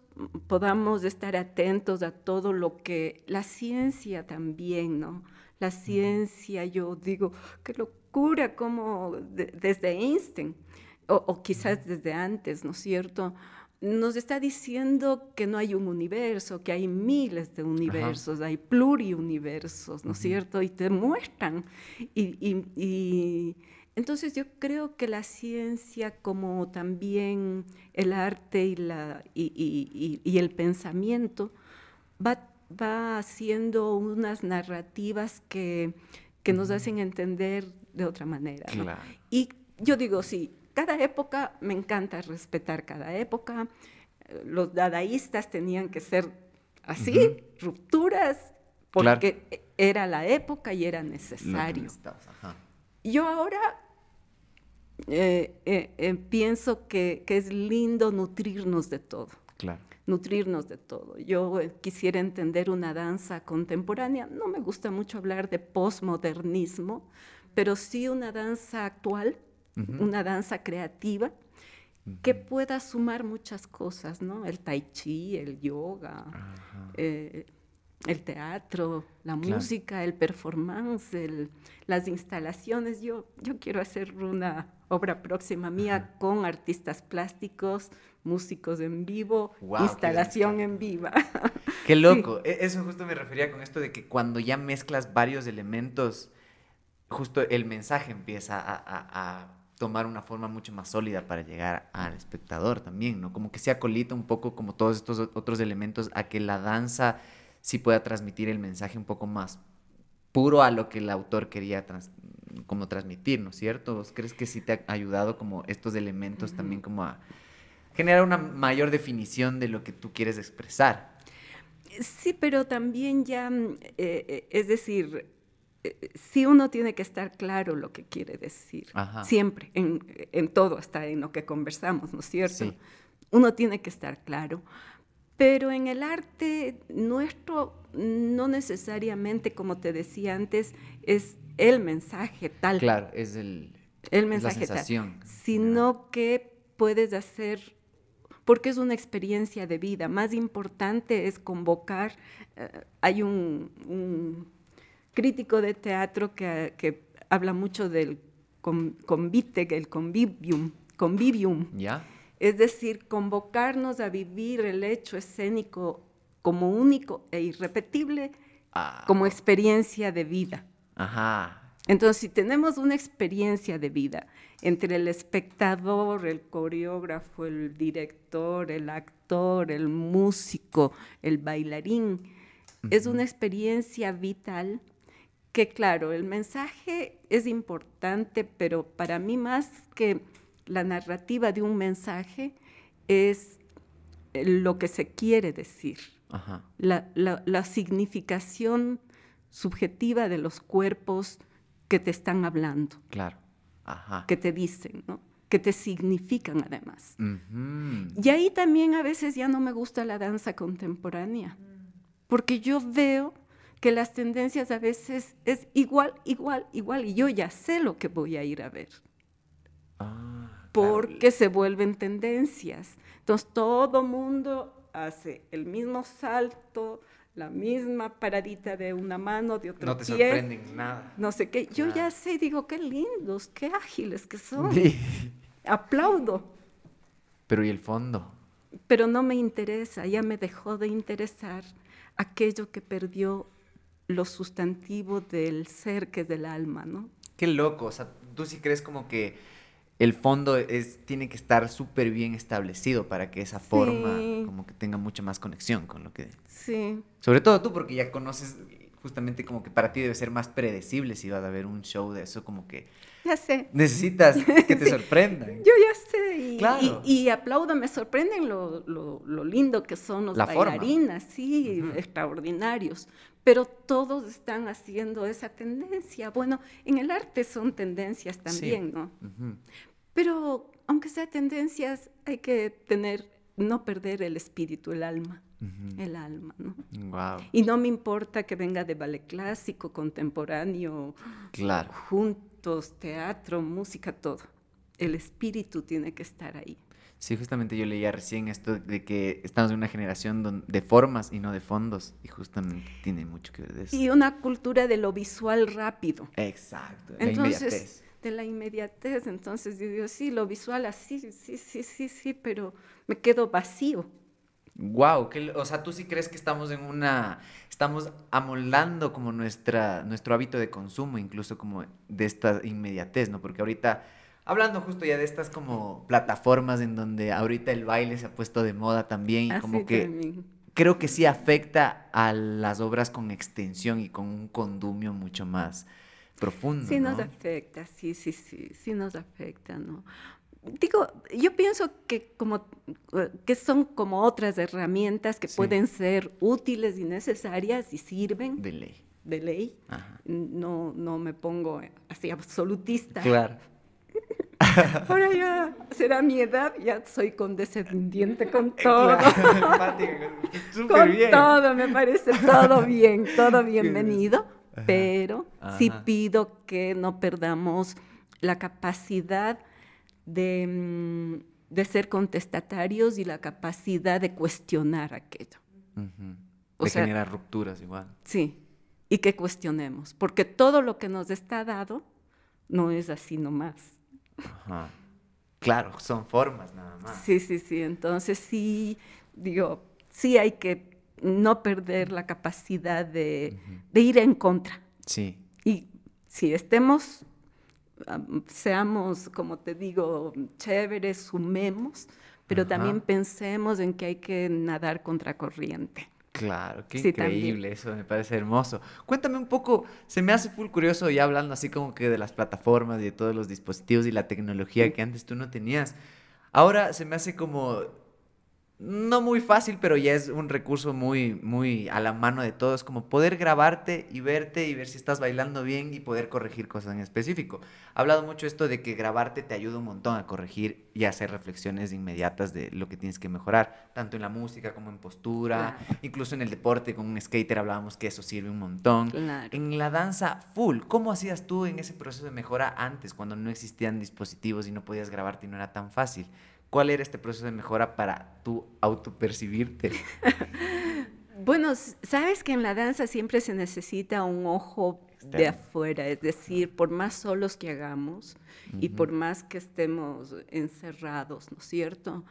podamos estar atentos a todo lo que la ciencia también, ¿no? La ciencia, yo digo, qué locura como desde Einstein, o, quizás desde antes, ¿no es cierto? Nos está diciendo que no hay un universo, que hay miles de universos, hay pluriuniversos, ¿no es cierto? Y te muestran. y entonces yo creo que la ciencia, como también el arte y, la, y, el pensamiento, va, va, haciendo unas narrativas que, que, nos hacen entender de otra manera. Y yo digo, sí, cada época, me encanta respetar cada época. Los dadaístas tenían que ser así, rupturas, porque era la época y era necesario. Yo ahora eh, eh, eh, pienso que, es lindo nutrirnos de todo. Claro. Nutrirnos de todo. Yo quisiera entender una danza contemporánea. No me gusta mucho hablar de postmodernismo, pero sí una danza actual, una danza creativa que pueda sumar muchas cosas, ¿no? El tai chi, el yoga, el teatro, la música, el performance, las instalaciones. Yo, yo quiero hacer una obra próxima mía con artistas plásticos, músicos en vivo, instalación en viva. [laughs] Qué loco. E, eso justo me refería con esto de que cuando ya mezclas varios elementos, justo el mensaje empieza a, tomar una forma mucho más sólida para llegar al espectador también, ¿no? Como que se acolita un poco como todos estos otros elementos a que la danza sí pueda transmitir el mensaje un poco más puro a lo que el autor quería como transmitir, ¿no es cierto? crees que sí te ha ayudado como estos elementos también como a generar una mayor definición de lo que tú quieres expresar? Sí, pero también ya, mm, eh, eh, es decir, eh, sí uno tiene que estar claro lo que quiere decir, siempre, en, en, todo, hasta en lo que conversamos, ¿no es cierto? Uno tiene que estar claro. Pero en el arte nuestro no necesariamente, como te decía antes, es el mensaje tal. Claro, es el, el mensaje tal, sino que puedes hacer porque es una experiencia de vida. Más importante es convocar. Eh, hay un, crítico de teatro que, habla mucho del convite, el convivium, convivium. ¿Ya? Es decir, convocarnos a vivir el hecho escénico como único e irrepetible, ah. como experiencia de vida. Ajá. Entonces, si tenemos una experiencia de vida entre el espectador, el coreógrafo, el director, el actor, el músico, el bailarín, es una experiencia vital que, claro, el mensaje es importante, pero para mí más que la narrativa de un mensaje es lo que se quiere decir, La, significación subjetiva de los cuerpos que te están hablando. Claro. Que te dicen, ¿no? Que te significan además. Y ahí también a veces ya no me gusta la danza contemporánea, porque yo veo que las tendencias a veces es igual, igual, igual, y yo ya sé lo que voy a ir a ver. Ah, porque se vuelven tendencias. Entonces todo mundo hace el mismo salto, la misma paradita de una mano, de otro No te sorprenden nada. No sé qué. Yo ya sé, digo, qué lindos, qué ágiles que son. Aplaudo. Pero ¿y el fondo? Pero no me interesa, ya me dejó de interesar aquello que perdió lo sustantivo del ser que es del alma, ¿no? Qué loco, o sea, tú sí crees como que el fondo es, tiene que estar súper bien establecido para que esa forma como que tenga mucha más conexión con lo que... Sí. Sobre todo tú, porque ya conoces justamente como que para ti debe ser más predecible si va a haber un show de eso, como que... Ya sé. Necesitas [laughs] que te sorprendan. Yo ya sé. Y, claro. y, aplaudo, me sorprenden lo, lo, lindo que son los bailarinas, sí, extraordinarios pero todos están haciendo esa tendencia. Bueno, en el arte son tendencias también, ¿no? Pero aunque sea tendencias, hay que tener no perder el espíritu, el alma. El alma, ¿no? Y no me importa que venga de ballet clásico, contemporáneo, claro. juntos, teatro, música, todo. El espíritu tiene que estar ahí. Sí, justamente yo leía recién esto de que estamos en una generación de formas y no de fondos, y justamente tiene mucho que ver de eso. Y una cultura de lo visual rápido. Exacto, la inmediatez. De la inmediatez, entonces yo digo, sí, lo visual así, sí, sí, sí, sí, pero me quedo vacío. Wow, o sea, tú sí crees que estamos en una, estamos amoldando como nuestra, nuestro hábito de consumo, incluso como de esta inmediatez, ¿no? Porque ahorita Hablando justo ya de estas como plataformas en donde ahorita el baile se ha puesto de moda también y como que creo que sí afecta a las obras con extensión y con un condumio mucho más profundo. Sí nos afecta, sí, sí, sí, sí nos afecta, ¿no? Digo, yo pienso que como que son como otras herramientas que pueden ser útiles y necesarias y sirven. De ley. De ley. No, no me pongo así absolutista. Claro [laughs] Ahora ya será mi edad, ya soy condescendiente con [laughs] todo. con [laughs] todo, me parece todo bien, todo bienvenido, pero sí pido que no perdamos la capacidad de, mm, de, ser contestatarios y la capacidad de cuestionar aquello. De generar rupturas igual. Sí, y que cuestionemos, porque todo lo que nos está dado no es así nomás. Ajá. Claro, son formas nada más. Sí, sí, sí. Entonces sí, digo, sí hay que no perder la capacidad de, ir en contra. Sí. Y si estemos, seamos, como te digo, chéveres, sumemos, pero también pensemos en que hay que nadar contra corriente. Claro, qué increíble, eso me parece hermoso. Cuéntame un poco, se me hace full curioso ya hablando así como que de las plataformas y de todos los dispositivos y la tecnología que antes tú no tenías. Ahora se me hace como no muy fácil, pero ya es un recurso muy, muy a la mano de todos, como poder grabarte y verte y ver si estás bailando bien y poder corregir cosas en específico. Ha hablado mucho esto de que grabarte te ayuda un montón a corregir y hacer reflexiones inmediatas de lo que tienes que mejorar, tanto en la música como en postura, incluso en el deporte, con un skater hablábamos que eso sirve un montón. En la danza full, ¿cómo hacías tú en ese proceso de mejora antes, cuando no existían dispositivos y no podías grabarte y no era tan fácil? ¿Cuál era este proceso de mejora para tú autopercibirte? [laughs] bueno, sabes que en la danza siempre se necesita un ojo de afuera, es decir, por más solos que hagamos y por más que estemos encerrados, ¿no es cierto?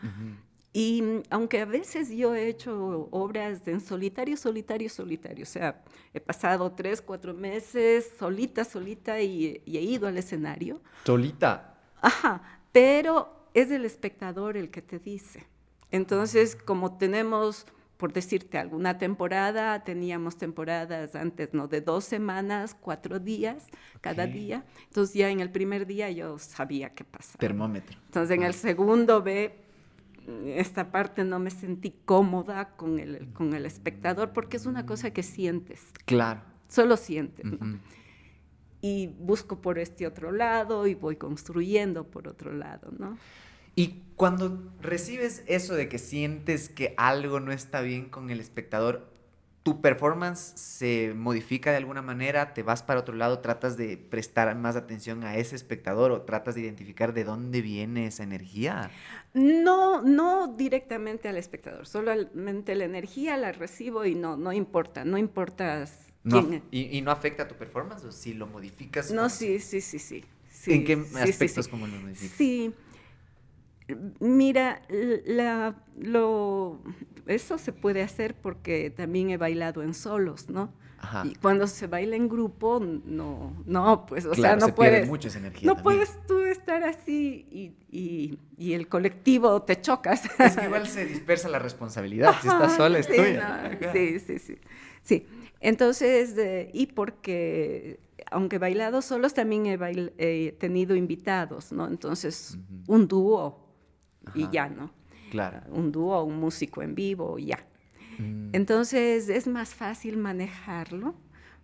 Y aunque a veces yo he hecho obras en solitario, solitario, solitario, o sea, he pasado tres, cuatro meses solita, solita y, y he ido al escenario. ¿Solita? Ajá, pero es el espectador el que te dice. Entonces, como tenemos, por decirte, alguna temporada, teníamos temporadas antes, ¿no? De dos semanas, cuatro días, cada día. Entonces ya en el primer día yo sabía qué pasaba. Termómetro. Entonces en el segundo ve, esta parte no me sentí cómoda con el, con el espectador porque es una cosa que sientes. Claro. Solo sientes, y busco por este otro lado y voy construyendo por otro lado, ¿no? Y cuando recibes eso de que sientes que algo no está bien con el espectador, ¿tu performance se modifica de alguna manera? ¿Te vas para otro lado? ¿Tratas de prestar más atención a ese espectador o tratas de identificar de dónde viene esa energía? No, no directamente al espectador, solamente la energía la recibo y no, no importa, no importa y, no afecta a tu performance o si lo modificas? No, sí, sí, sí, sí, ¿En qué aspectos como lo modificas? Sí. Mira, la, lo, eso se puede hacer porque también he bailado en solos, ¿no? Ajá. Y cuando se baila en grupo, no, no, pues, o sea, no se puedes. Mucha energía no puedes tú estar así y, y, y, el colectivo te chocas. Es que igual se dispersa la responsabilidad. si estás [laughs] sola, es tuya. sí, sí, sí. Sí. Entonces, y porque aunque he bailado solos, también he, tenido invitados, ¿no? Entonces, un dúo y ya, ¿no? Claro. Un dúo, un músico en vivo y ya. Mm. Entonces, es más fácil manejarlo,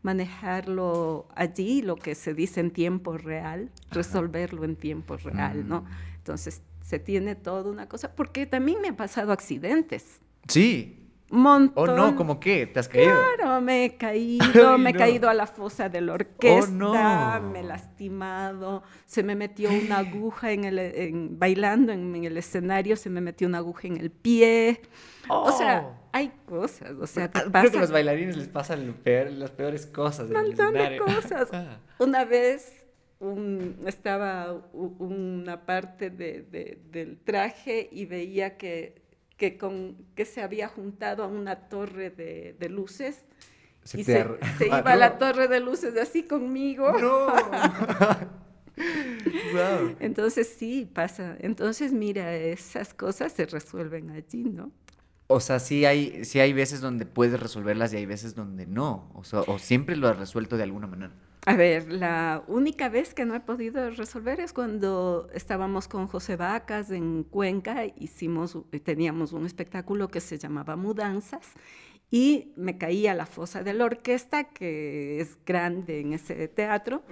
manejarlo allí, lo que se dice en tiempo real, resolverlo en tiempo real, ¿no? Mm. Entonces, se tiene toda una cosa, porque también me han pasado accidentes. Sí. Montón. ¿O no? ¿Cómo qué? ¿Te has caído? Claro, me he [laughs] caído, me he caído a la fosa de la orquesta, Oh, no. me he lastimado, se me metió una aguja en el, en- bailando en, en el escenario, se me metió una aguja en el pie. O sea, Oh. hay cosas, o sea, te Ah, Creo pasa que a los bailarines les pasan peor- las peores cosas. un montón de cosas. Ah. [laughs] Una vez un- estaba una parte de- de- del traje y veía que, que, con, que se había juntado a una torre de, de luces Se y se, ar- se Ah, iba a la no. torre de luces así conmigo. ¡No! [laughs] Wow. Entonces sí, pasa. Entonces mira, esas cosas se resuelven allí, ¿no? O sea, sí hay, sí hay veces donde puedes resolverlas y hay veces donde no. O, sea, o siempre lo has resuelto de alguna manera. A ver, la única vez que no he podido resolver es cuando estábamos con José Vacas en Cuenca, hicimos, teníamos un espectáculo que se llamaba Mudanzas y me caí a la fosa de la orquesta, que es grande en ese teatro,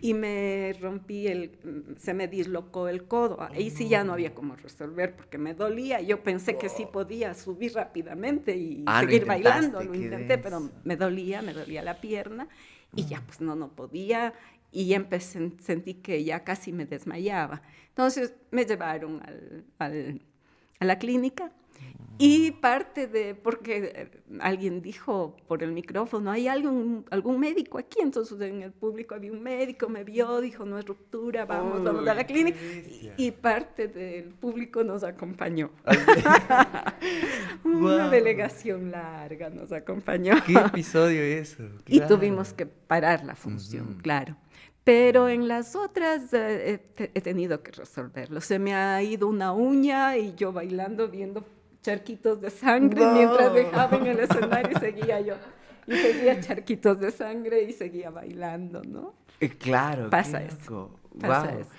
y me rompí el, se me dislocó el codo. Ahí sí ya no había cómo resolver porque me dolía. Yo pensé que sí podía subir rápidamente y Ah, seguir bailando, lo intenté, pero me dolía, me dolía la pierna y ya pues no, no podía y ya empecé, sentí que ya casi me desmayaba. Entonces me llevaron al, al- a la clínica y parte de, porque eh, alguien dijo por el micrófono, ¿hay algún, algún médico aquí? Entonces en el público había un médico, me vio, dijo, no es ruptura, vamos, vamos a la clínica. Y, y parte del público nos acompañó. [laughs] Una Guau. delegación larga nos acompañó. ¿Qué episodio eso? [laughs] Y Claro. tuvimos que parar la función, Ujú. claro. Pero en las otras eh, he tenido que resolverlo. Se me ha ido una uña y yo bailando viendo charquitos de sangre No. mientras dejaba en el escenario y seguía yo. Y seguía [laughs] charquitos de sangre y seguía bailando, ¿no? Eh, claro. Pasa eso, pasa eso.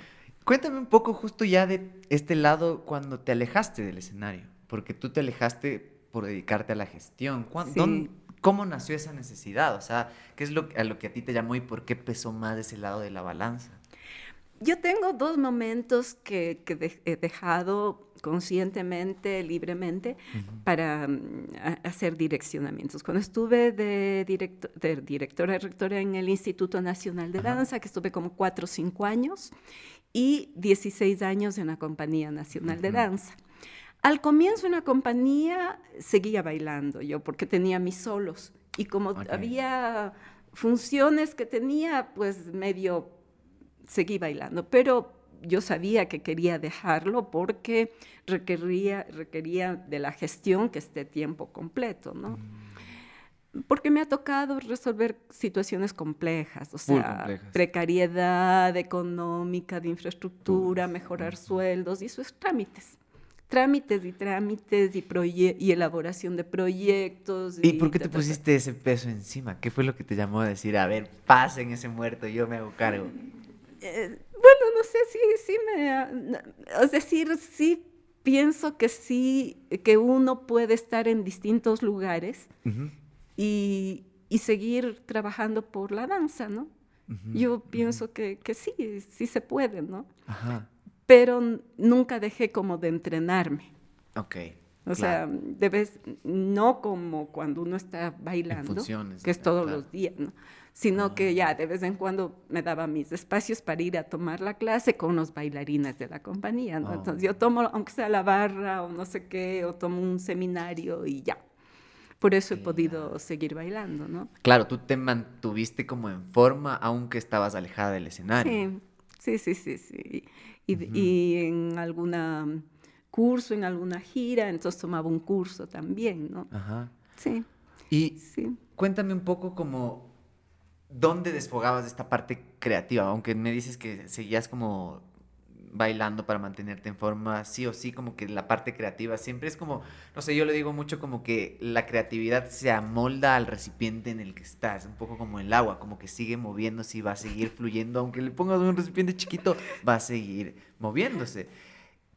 Cuéntame un poco justo ya de este lado cuando te alejaste del escenario, porque tú te alejaste por dedicarte a la gestión. ¿Cuán- Sí. dónde- ¿Cómo nació esa necesidad? O sea, ¿qué es lo, a lo que a ti te llamó y por qué pesó más ese lado de la balanza? Yo tengo dos momentos que, que de- he dejado conscientemente, libremente, para mm, hacer direccionamientos. Cuando estuve de, directo- de directora rectora en el Instituto Nacional de Ajá. Danza, que estuve como cuatro o cinco años, y 16 años en la Compañía Nacional de. Danza. Al comienzo en la compañía seguía bailando yo porque tenía mis solos y como había funciones que tenía, pues medio seguí bailando, pero yo sabía que quería dejarlo porque requería, requería de la gestión que esté tiempo completo, ¿no? Porque me ha tocado resolver situaciones complejas, o sea, complejas. precariedad económica, de infraestructura, mejorar sueldos, y eso es trámites. Trámites y trámites y, proye- y elaboración de proyectos. ¿Y por qué ta, te ta, ta. pusiste ese peso encima? ¿Qué fue lo que te llamó a decir, a ver, pasen ese muerto, yo me hago cargo? Eh, bueno, no sé si sí me... ha- no, Es decir, sí pienso que sí, que uno puede estar en distintos lugares y, y seguir trabajando por la danza, ¿no? Yo pienso que, que sí, sí se puede, ¿no? Ajá, Pero nunca dejé como de entrenarme. ok. O claro. sea, debes, no como cuando uno está bailando, que es todos claro. los días, ¿no? Sino que Ah. ya de vez en cuando me daba mis espacios para ir a tomar la clase con los bailarines de la compañía, ¿no? Oh. Entonces yo tomo, aunque sea la barra o no sé qué, o tomo un seminario y ya. Por eso he podido seguir bailando, ¿no? Claro, tú te mantuviste como en forma aunque estabas alejada del escenario. Sí, sí, sí, sí, sí. Y, Ujú. y en alguna curso, en alguna gira, entonces tomaba un curso también, ¿no? Ajá. Sí, Y sí. cuéntame un poco como dónde desfogabas de esta parte creativa, aunque me dices que seguías como bailando para mantenerte en forma, sí o sí, como que la parte creativa siempre es como, no sé, yo le digo mucho como que la creatividad se amolda al recipiente en el que estás, un poco como el agua, como que sigue moviéndose y va a seguir fluyendo, aunque le pongas un recipiente chiquito, va a seguir moviéndose.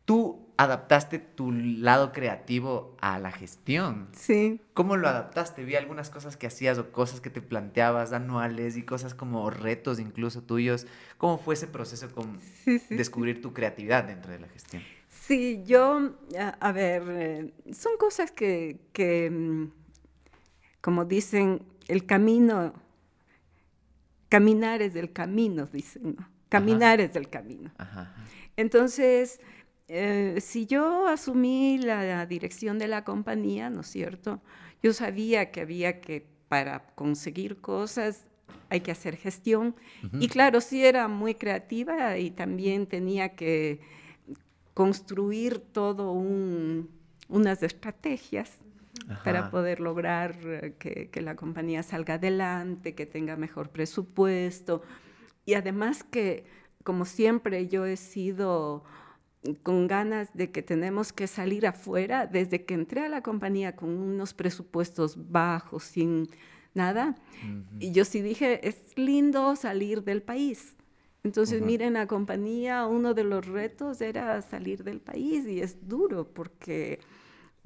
Tú adaptaste tu lado creativo a la gestión. Sí, ¿Cómo lo adaptaste? Vi algunas cosas que hacías o cosas que te planteabas anuales y cosas como retos incluso tuyos. ¿Cómo fue ese proceso con sí, sí. descubrir tu creatividad dentro de la gestión? Sí, yo, a, ver, eh, son cosas que, que, mm, como dicen, el camino, caminar es del camino, dicen, ¿no? Caminar es del camino. Entonces, eh, si yo asumí la, dirección de la compañía, ¿no es cierto? Yo sabía que había que, para conseguir cosas, hay que hacer gestión. Y claro, sí era muy creativa y también tenía que construir todo unas estrategias para poder lograr eh, que, que, la compañía salga adelante, que tenga mejor presupuesto. Y además que, como siempre, yo he sido con ganas de que tenemos que salir afuera, desde que entré a la compañía con unos presupuestos bajos, sin nada, y yo sí dije, es lindo salir del país. Entonces, miren, la compañía, uno de los retos era salir del país y es duro porque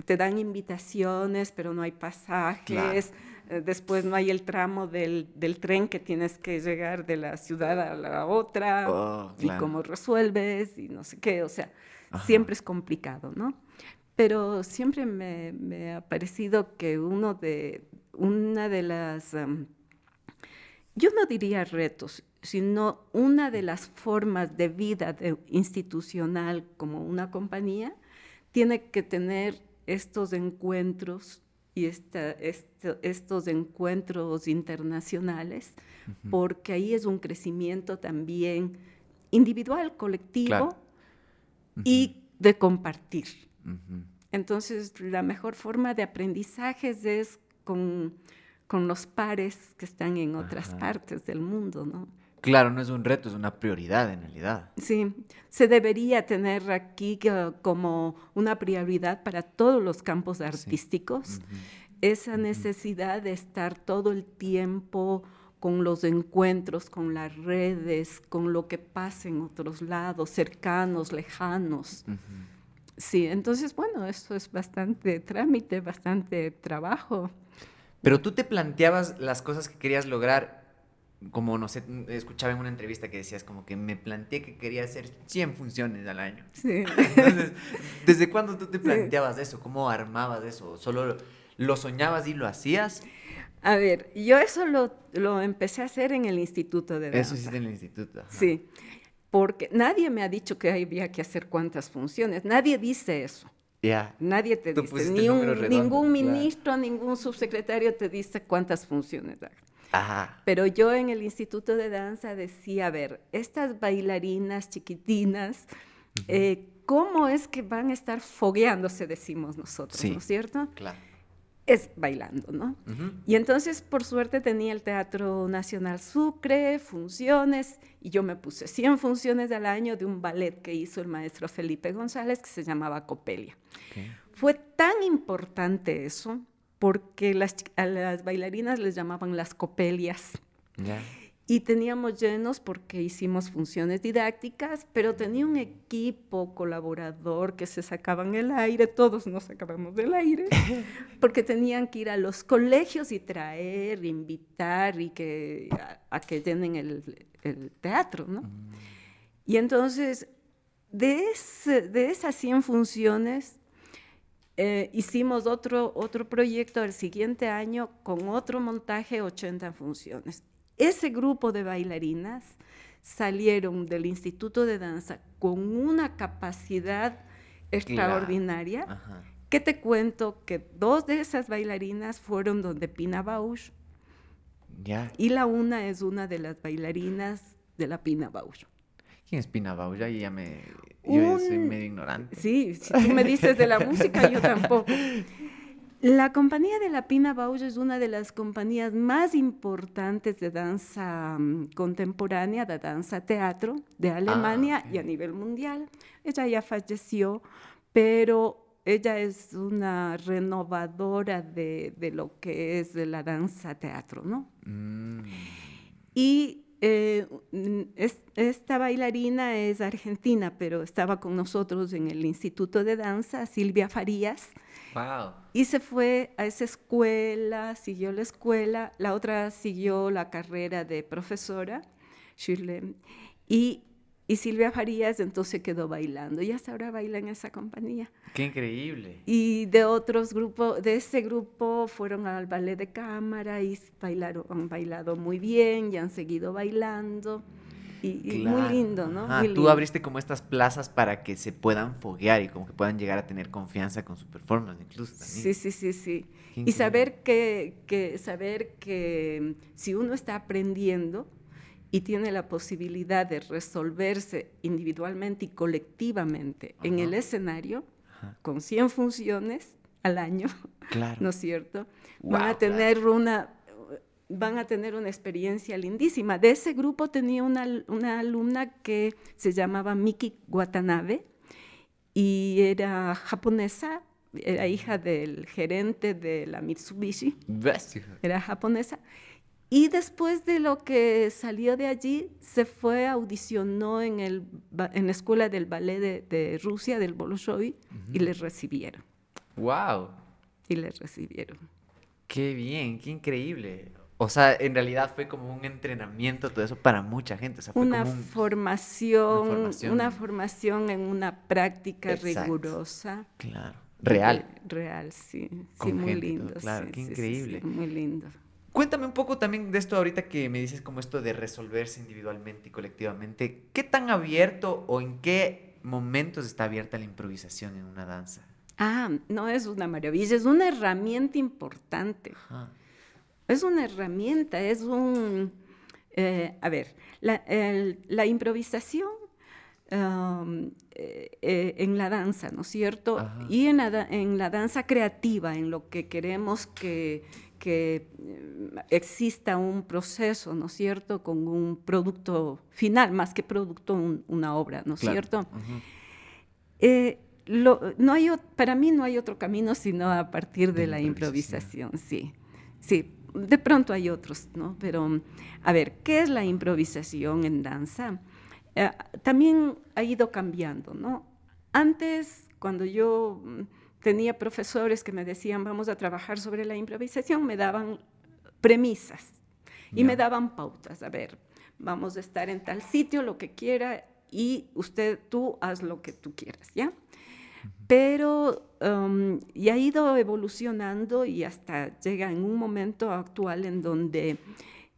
te dan invitaciones, pero no hay pasajes. Después no hay el tramo del, del, tren que tienes que llegar de la ciudad a la otra oh, y cómo resuelves y no sé qué. O sea, siempre es complicado, ¿no? Pero siempre me, me, ha parecido que uno de, una de las, yo no diría retos, sino una de las formas de vida institucional como una compañía tiene que tener estos encuentros y estos encuentros internacionales, porque ahí es un crecimiento también individual, colectivo y de compartir. Entonces, la mejor forma de aprendizaje es con, con los pares que están en otras partes del mundo, ¿no? Claro, no es un reto, es una prioridad en realidad. Sí, se debería tener aquí como una prioridad para todos los campos artísticos esa necesidad de estar todo el tiempo con los encuentros, con las redes, con lo que pasa en otros lados, cercanos, lejanos. Sí, entonces, bueno, eso es bastante trámite, bastante trabajo. Pero tú te planteabas las cosas que querías lograr como no sé, escuchaba en una entrevista que decías como que me planteé que quería hacer 100 funciones al año. Sí. Entonces, ¿desde [laughs] cuándo tú te planteabas eso? ¿Cómo armabas eso? ¿Solo lo soñabas y lo hacías? A ver, yo eso lo, lo empecé a hacer en el instituto de danza. Eso hiciste en el instituto. Sí, porque nadie me ha dicho que había que hacer cuántas funciones. Nadie dice eso. Ya. Nadie te dice, ni ningún ministro, ningún subsecretario te dice cuántas funciones Pero yo en el Instituto de Danza decía, a ver, estas bailarinas chiquitinas, eh, ¿cómo es que van a estar fogueándose, decimos nosotros, ¿no es cierto? Claro. Es bailando, ¿no? Y entonces, por suerte, tenía el Teatro Nacional Sucre, funciones, y yo me puse 100 funciones al año de un ballet que hizo el maestro Felipe González que se llamaba Copelia. Fue tan importante eso porque las, a las bailarinas les llamaban las copelias. Y teníamos llenos porque hicimos funciones didácticas, pero tenía un equipo colaborador que se sacaban el aire, todos nos sacábamos del aire, [laughs] porque tenían que ir a los colegios y traer, invitar y que, a, que llenen el, el teatro, ¿no? Mm. Y entonces, de, de esas 100 funciones, eh, hicimos otro, otro proyecto el siguiente año con otro montaje, 80 funciones. Ese grupo de bailarinas salieron del Instituto de Danza con una capacidad extraordinaria. ¿Qué te cuento? Que dos de esas bailarinas fueron donde Pina Bausch. Y la una es una de las bailarinas de la Pina Bausch. ¿Quién es Pina Bausch? ya me... Yo soy medio ignorante. Sí, si tú me dices de la música, yo tampoco. La compañía de la Pina Bausch es una de las compañías más importantes de danza mm, contemporánea, de danza teatro de ah, Alemania y a nivel mundial. Ella ya falleció, pero ella es una renovadora de, de lo que es la danza teatro, ¿no? Mm. Y eh, esta bailarina es argentina, pero estaba con nosotros en el Instituto de Danza, Silvia Farías. Wow. Y se fue a esa escuela, siguió la escuela, la otra siguió la carrera de profesora, Shirley. Y Y Silvia Farías entonces quedó bailando y hasta ahora baila en esa compañía. ¡Qué increíble! Y de otros grupos, de ese grupo fueron al ballet de cámara y bailaron, han bailado muy bien y han seguido bailando. Y, muy lindo, ¿no? Tú abriste como estas plazas para que se puedan foguear y como que puedan llegar a tener confianza con su performance incluso también. Sí, sí, sí, sí. Y saber que, que, saber que si uno está aprendiendo, y tiene la posibilidad de resolverse individualmente y colectivamente en el escenario, con 100 funciones al año, ¿no es cierto? van a tener una van a tener una experiencia lindísima. De ese grupo tenía una, una alumna que se llamaba Miki Watanabe y era japonesa, era hija del gerente de la Mitsubishi. Era japonesa y después de lo que salió de allí, se fue, audicionó en, el, en la escuela del ballet de, Rusia, del Bolshoi, y le recibieron. ¡Wow! Y le recibieron. ¡Qué bien! ¡Qué increíble! O sea, en realidad fue como un entrenamiento, todo eso para mucha gente. una, formación, una, formación, en una práctica rigurosa. Claro. Real. Real, sí. sí, muy lindo. Claro, qué increíble. muy lindo. Cuéntame un poco también de esto ahorita que me dices como esto de resolverse individualmente y colectivamente. ¿Qué tan abierto o en qué momentos está abierta la improvisación en una danza? Ah, no es una maravilla, es una herramienta importante. Es una herramienta, es un... Eh, a ver, la, improvisación um, eh, eh, en la danza, ¿no es cierto? Y en en la danza creativa, en lo que queremos que que eh, exista un proceso, ¿no es cierto?, con un producto final, más que producto, una obra, ¿no es cierto? Eh, no hay, para mí no hay otro camino sino a partir de, la improvisación, sí. Sí, de pronto hay otros, ¿no? Pero, a ver, ¿qué es la improvisación en danza? Eh, también ha ido cambiando, ¿no? Antes, cuando yo mm, tenía profesores que me decían, vamos a trabajar sobre la improvisación, me daban premisas y me daban pautas. A ver, vamos a estar en tal sitio, lo que quiera, y usted, tú haz lo que tú quieras, ¿ya? Pero um, y ha ido evolucionando y hasta llega en un momento actual en donde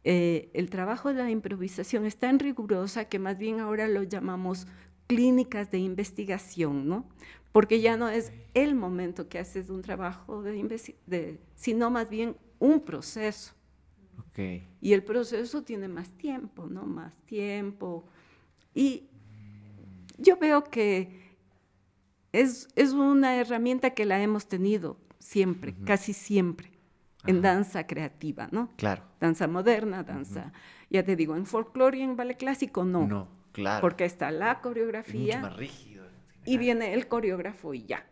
eh, el trabajo de la improvisación es tan rigurosa que más bien ahora lo llamamos clínicas de investigación, ¿no? Porque ya no es el momento que haces un trabajo de, sino más bien un proceso. Okay. Y el proceso tiene más tiempo, ¿no? Más tiempo. Y yo veo que es, es una herramienta que la hemos tenido siempre, casi siempre, en danza creativa, ¿no? Claro. Danza moderna, danza, ya te digo, en folclore y en ballet clásico no. No, claro. Porque está la coreografía. mucho más rígido y viene el coreógrafo y ya.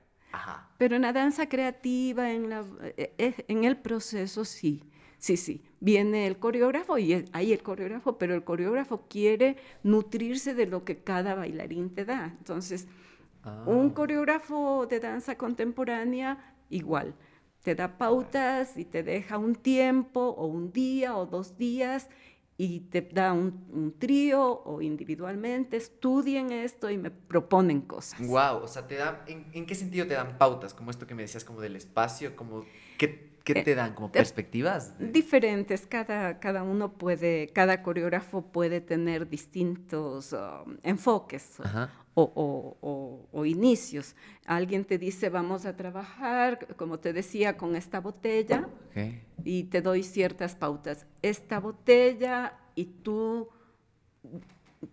Pero en la danza creativa, en, la, eh, eh, en el proceso, sí, sí, sí. Viene el coreógrafo y hay el coreógrafo, pero el coreógrafo quiere nutrirse de lo que cada bailarín te da. Entonces, un ah. coreógrafo de danza contemporánea, igual, te da pautas y te deja un tiempo o un día o dos días y te da un, trío o individualmente, estudien esto y me proponen cosas. Wow, o sea, te dan, ¿en, qué sentido te dan pautas? Como esto que me decías, como del espacio, como, ¿qué, qué eh, te dan? ¿Como perspectivas? Diferentes, cada, cada uno puede, cada coreógrafo puede tener distintos um, enfoques o, inicios. Alguien te dice, vamos a trabajar, como te decía, con esta botella y te doy ciertas pautas. Esta botella y tú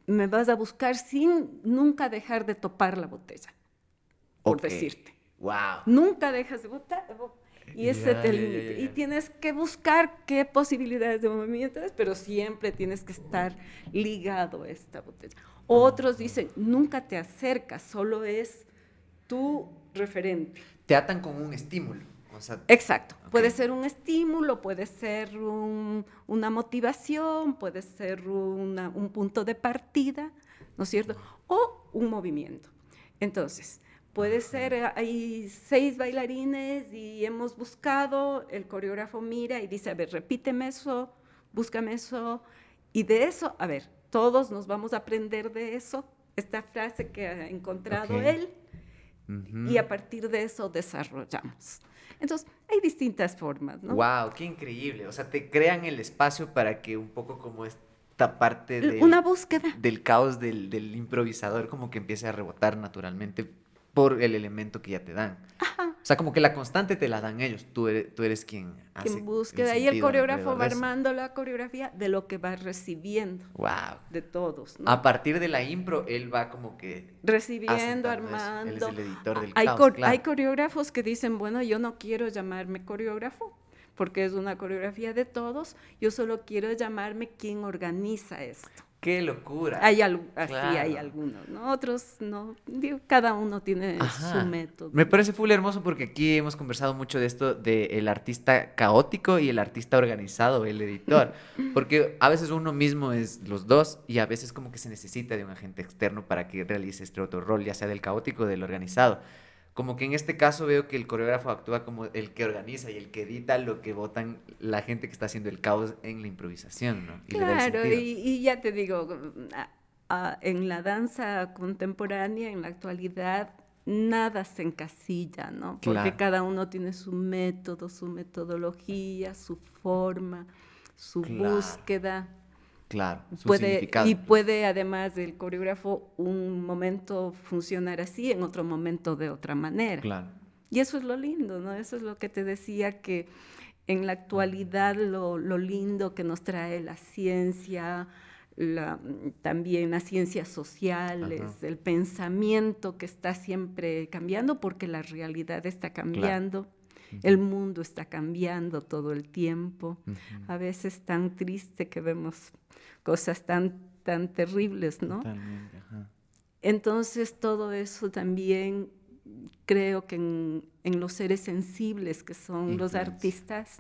me vas a buscar sin nunca dejar de topar la botella, por decirte. Wow. Nunca dejas de botar. Y ese te límite. Y tienes que buscar qué posibilidades de movimiento es, pero siempre tienes que estar ligado a esta botella. Otros dicen, nunca te acercas, solo es tu referente. Te atan con un estímulo. Exacto. Puede ser un estímulo, puede ser una motivación, puede ser un punto de partida, ¿no es cierto? O un movimiento. Entonces, puede ser, hay seis bailarines y hemos buscado, el coreógrafo mira y dice, a ver, repíteme eso, búscame eso, y de eso, a ver, todos nos vamos a aprender de eso, esta frase que ha encontrado él y a partir de eso desarrollamos. Entonces, hay distintas formas, ¿no? ¡Wow! ¡Qué increíble! O sea, te crean el espacio para que un poco como esta parte de... Una búsqueda. Del caos del, del improvisador como que empiece a rebotar naturalmente por el elemento que ya te dan. O sea, como que la constante te la dan ellos, tú eres, tú eres quien hace Quien búsqueda. Y el coreógrafo va armando la coreografía de lo que va recibiendo. Wow. De todos. A partir de la impro, él va como que... Recibiendo, armando. Él es el editor del hay caos, Hay coreógrafos que dicen, bueno, yo no quiero llamarme coreógrafo, porque es una coreografía de todos, yo solo quiero llamarme quien organiza esto. ¡Qué locura! Hay así hay algunos, ¿no? Otros no. Digo, cada uno tiene su método. Me parece full hermoso porque aquí hemos conversado mucho de esto del artista caótico y el artista organizado, el editor. [laughs] Porque a veces uno mismo es los dos y a veces como que se necesita de un agente externo para que realice este otro rol, ya sea del caótico o del organizado como que en este caso veo que el coreógrafo actúa como el que organiza y el que edita lo que votan la gente que está haciendo el caos en la improvisación, ¿no? claro, y, ya te digo, en la danza contemporánea, en la actualidad, nada se encasilla, ¿no? Porque cada uno tiene su método, su metodología, su forma, su búsqueda. Claro, su puede, Y puede además del coreógrafo un momento funcionar así, en otro momento de otra manera. Claro. Y eso es lo lindo, ¿no? Eso es lo que te decía que en la actualidad lo, lindo que nos trae la ciencia, también las ciencias sociales, el pensamiento que está siempre cambiando porque la realidad está cambiando. El mundo está cambiando todo el tiempo. A veces tan triste que vemos cosas tan, tan terribles, ¿no? Totalmente, Entonces todo eso también creo que en, los seres sensibles que son los artistas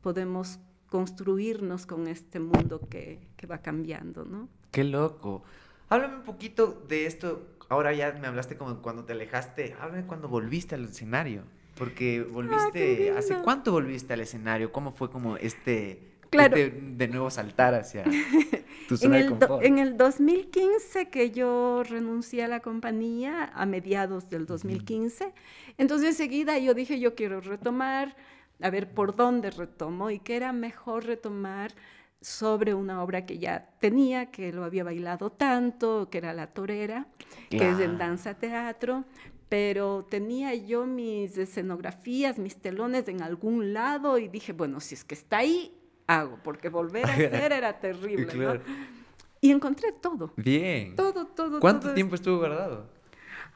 podemos construirnos con este mundo que, que, va cambiando, ¿no? Qué loco. Háblame un poquito de esto. Ahora ya me hablaste como cuando te alejaste. Háblame cuando volviste al escenario. Porque volviste, ¿hace cuánto volviste al escenario? ¿Cómo fue como este, claro. este de nuevo saltar hacia [laughs] tu zona en de confort? en el 2015 que yo renuncié a la compañía, a mediados del 2015, entonces enseguida yo dije, yo quiero retomar, a ver por dónde retomo y que era mejor retomar sobre una obra que ya tenía, que lo había bailado tanto, que era La Torera, que es en danza teatro, pero tenía yo mis escenografías, mis telones en algún lado y dije, bueno, si es que está ahí, hago, porque volver a [laughs] hacer era terrible. Y encontré todo. Bien. Todo, todo. ¿Cuánto tiempo estuvo guardado?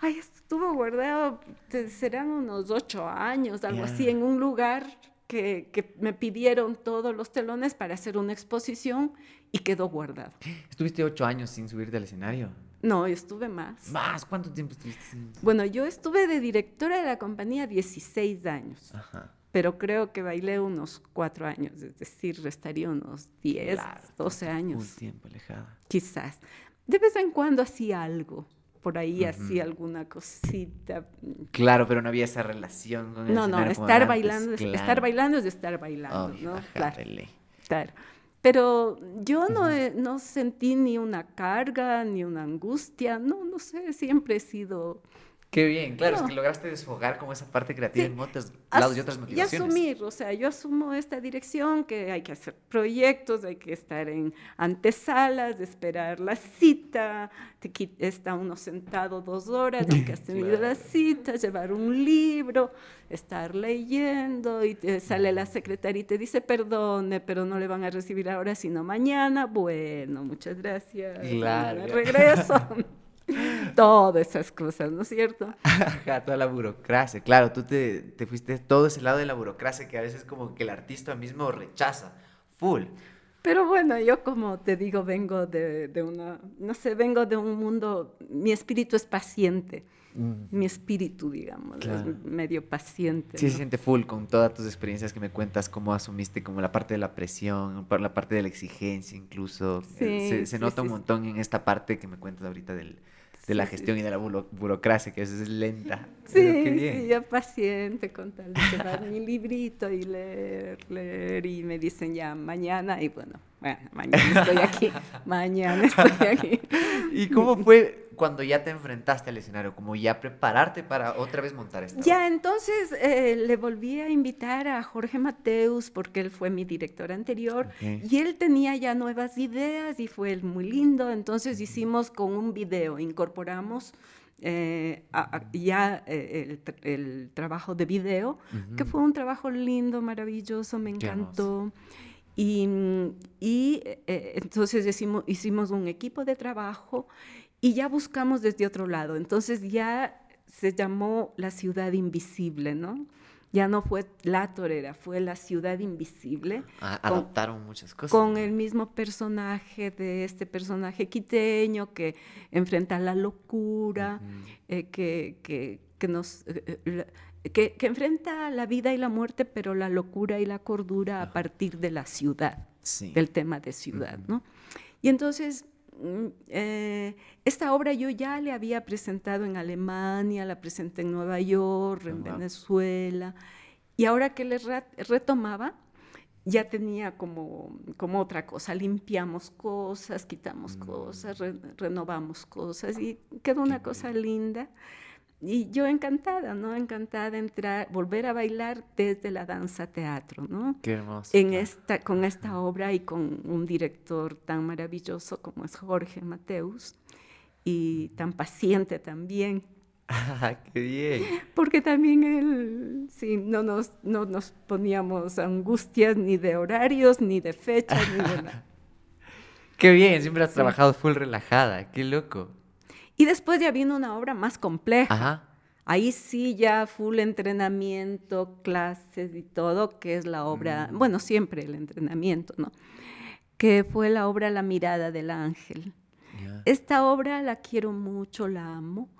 Ay, estuvo guardado, serán unos ocho años, algo así, en un lugar que, que, me pidieron todos los telones para hacer una exposición y quedó guardado. [gasps] ¿Estuviste ocho años sin subirte al escenario? No, estuve más. ¿Más? ¿Cuánto tiempo estuviste? Bueno, yo estuve de directora de la compañía 16 años. Ajá. Pero creo que bailé unos cuatro años, es decir, restaría unos 10, 12 años. Un tiempo alejada. Quizás. De vez en cuando hacía algo, por ahí hacía alguna cosita. Claro, pero no había esa relación con el No, no, estar bailando, estar bailando es de estar bailando, ¿no? Claro. claro. Pero yo no, no sentí ni una carga, ni una angustia, no, no sé, siempre he sido Qué bien, claro, es que lograste desfogar como esa parte creativa en otros lados y otras motivaciones. Y asumir, o sea, yo asumo esta dirección, que hay que hacer proyectos, hay que estar en antesalas, esperar la cita, te está uno sentado dos horas, hay que has [laughs] tenido la cita, llevar un libro, estar leyendo, y te sale la secretaria y te dice, perdone, pero no le van a recibir ahora, sino mañana. Bueno, muchas gracias. Claro. Regreso. [laughs] [laughs] Todas esas cosas, ¿no es cierto? Ajá, toda la burocracia. Claro, tú te, te, fuiste todo ese lado de la burocracia que a veces como que el artista mismo rechaza. Full. Pero bueno, yo como te digo, vengo de, de una, no sé, vengo de un mundo, mi espíritu es paciente. Mm. Mi espíritu, digamos, es medio paciente. Sí, se siente full con todas tus experiencias que me cuentas, cómo asumiste como la parte de la presión, la parte de la exigencia incluso. se, se nota un montón en esta parte que me cuentas ahorita del, de la gestión y de la burocracia, que veces es lenta. Sí, sí, yo paciente con tal de llevar mi librito y leer, leer, y me dicen ya mañana, y bueno, bueno, mañana estoy aquí, [laughs] mañana estoy aquí. ¿Y cómo fue cuando ya te enfrentaste al escenario? Como ya prepararte para otra vez montar esta Ya, entonces eh, le volví a invitar a Jorge Mateus porque él fue mi director anterior y él tenía ya nuevas ideas y fue muy lindo. Entonces hicimos con un video, incorporamos eh, ya eh, el, trabajo de video, que fue un trabajo lindo, maravilloso, me encantó. Y, y eh, entonces hicimos, hicimos un equipo de trabajo y ya buscamos desde otro lado. Entonces ya se llamó La Ciudad Invisible, ¿no? ya no fue la torera, fue la ciudad invisible. Ah, adaptaron muchas cosas. Con el mismo personaje de este personaje quiteño que enfrenta la locura, eh, que, que, nos... Eh, eh, que, enfrenta la vida y la muerte, pero la locura y la cordura a partir de la ciudad, del tema de ciudad, ¿no? Y entonces Mm, eh, esta obra yo ya le había presentado en Alemania, la presenté en Nueva York, en Venezuela, y ahora que le retomaba, ya tenía como, como otra cosa, limpiamos cosas, quitamos mm. cosas, renovamos cosas, y quedó una cosa linda. Y yo encantada, ¿no? Encantada de entrar, volver a bailar desde la danza teatro, ¿no? Qué hermoso. En esta, con esta obra y con un director tan maravilloso como es Jorge Mateus y tan paciente también. Ah, ¡Qué bien! Porque también él, sí, no nos, no nos poníamos angustias ni de horarios, ni de fechas, ni de nada. [laughs] ¡Qué bien! Siempre has trabajado full relajada, ¡qué loco! Y después ya vino una obra más compleja. Ahí sí ya full entrenamiento, clases y todo, que es la obra, mm. bueno, siempre el entrenamiento, ¿no? Que fue la obra La mirada del ángel. Esta obra la quiero mucho, la amo.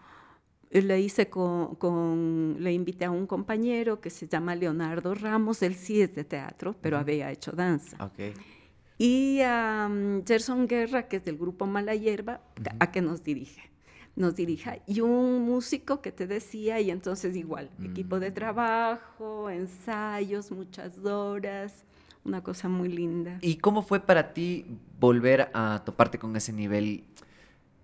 La hice con, le invité a un compañero que se llama Leonardo Ramos, él sí es de teatro, pero había hecho danza. Y a mm, Gerson Guerra, que es del grupo Mala Hierba, a que nos dirige nos dirija. Y un músico que te decía, y entonces igual, equipo de mm. trabajo, ensayos, muchas horas, una cosa muy linda. ¿Y cómo fue para ti volver a toparte con ese nivel,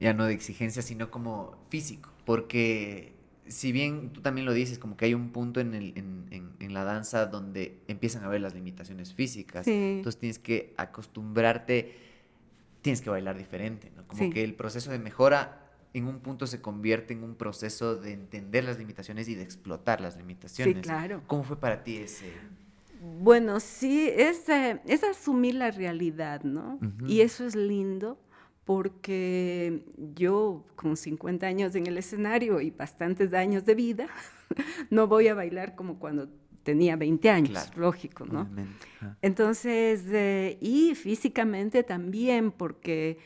ya no de exigencia, sino como físico? Porque si bien tú también lo dices, como que hay un punto en, el, en, en, la danza donde empiezan a ver las limitaciones físicas, entonces tienes que acostumbrarte, tienes que bailar diferente, ¿no? Como que el proceso de mejora en un punto se convierte en un proceso de entender las limitaciones y de explotar las limitaciones. Sí, claro. ¿Cómo fue para ti ese? Bueno, sí, es, eh, es asumir la realidad, ¿no? Y eso es lindo porque yo con 50 años en el escenario y bastantes años de vida, [laughs] no voy a bailar como cuando tenía 20 años, lógico, ¿no? Entonces, eh, y físicamente también, porque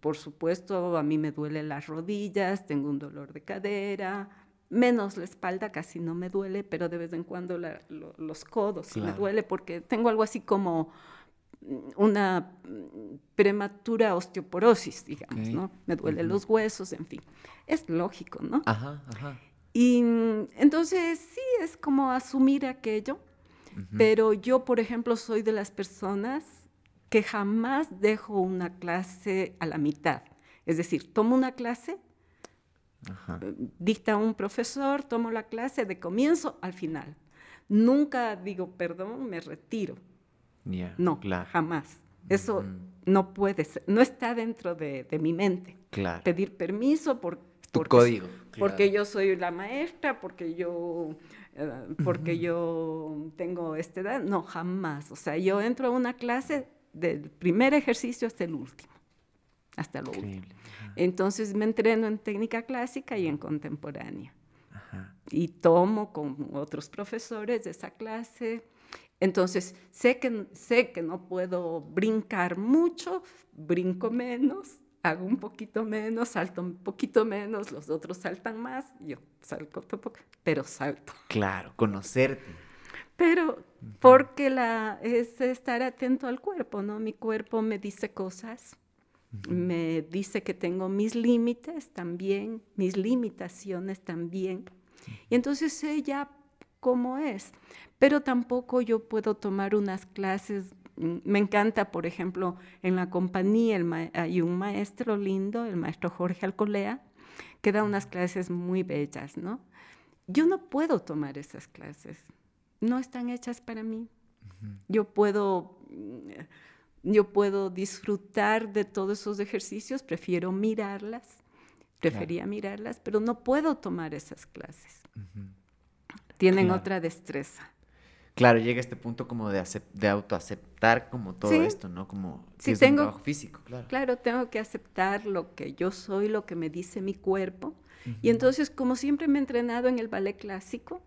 por supuesto, a mí me duelen las rodillas, tengo un dolor de cadera, menos la espalda, casi no me duele, pero de vez en cuando los codos sí me duele porque tengo algo así como una prematura osteoporosis, digamos, ¿no? Me duelen los huesos, en fin. Es lógico, ¿no? Ajá, ajá. Y entonces sí, es como asumir aquello, pero yo, por ejemplo, soy de las personas que jamás dejo una clase a la mitad. Es decir, tomo una clase, eh, dicta un profesor, tomo la clase de comienzo al final. Nunca digo, perdón, me retiro. no, jamás. Eso no puede ser, no está dentro de, mi mente. Pedir permiso por, tu código. Porque yo soy la maestra, porque yo, eh, porque yo tengo esta edad. No, jamás. O sea, yo entro a una clase del primer ejercicio hasta el último, hasta lo último. Entonces me entreno en técnica clásica y en contemporánea. Y tomo con otros profesores de esa clase. Entonces sé que, sé que no puedo brincar mucho, brinco menos, hago un poquito menos, salto un poquito menos, los otros saltan más, yo salto poco, pero salto. Claro, conocerte. Pero porque la, es estar atento al cuerpo, ¿no? Mi cuerpo me dice cosas, me dice que tengo mis límites también, mis limitaciones también. Y entonces sé ya cómo es. Pero tampoco yo puedo tomar unas clases. Mm, me encanta, por ejemplo, en la compañía hay un maestro lindo, el maestro Jorge Alcolea, que da unas clases muy bellas, ¿no? Yo no puedo tomar esas clases, no están hechas para mí. Yo puedo yo puedo disfrutar de todos esos ejercicios, prefiero mirarlas, prefería mirarlas, pero no puedo tomar esas clases. Tienen otra destreza. Claro, llega este punto como de, de autoaceptar como todo esto, ¿no? Como sí, tengo, un trabajo físico, claro. Claro, tengo que aceptar lo que yo soy, lo que me dice mi cuerpo. Y entonces, como siempre me he entrenado en el ballet clásico,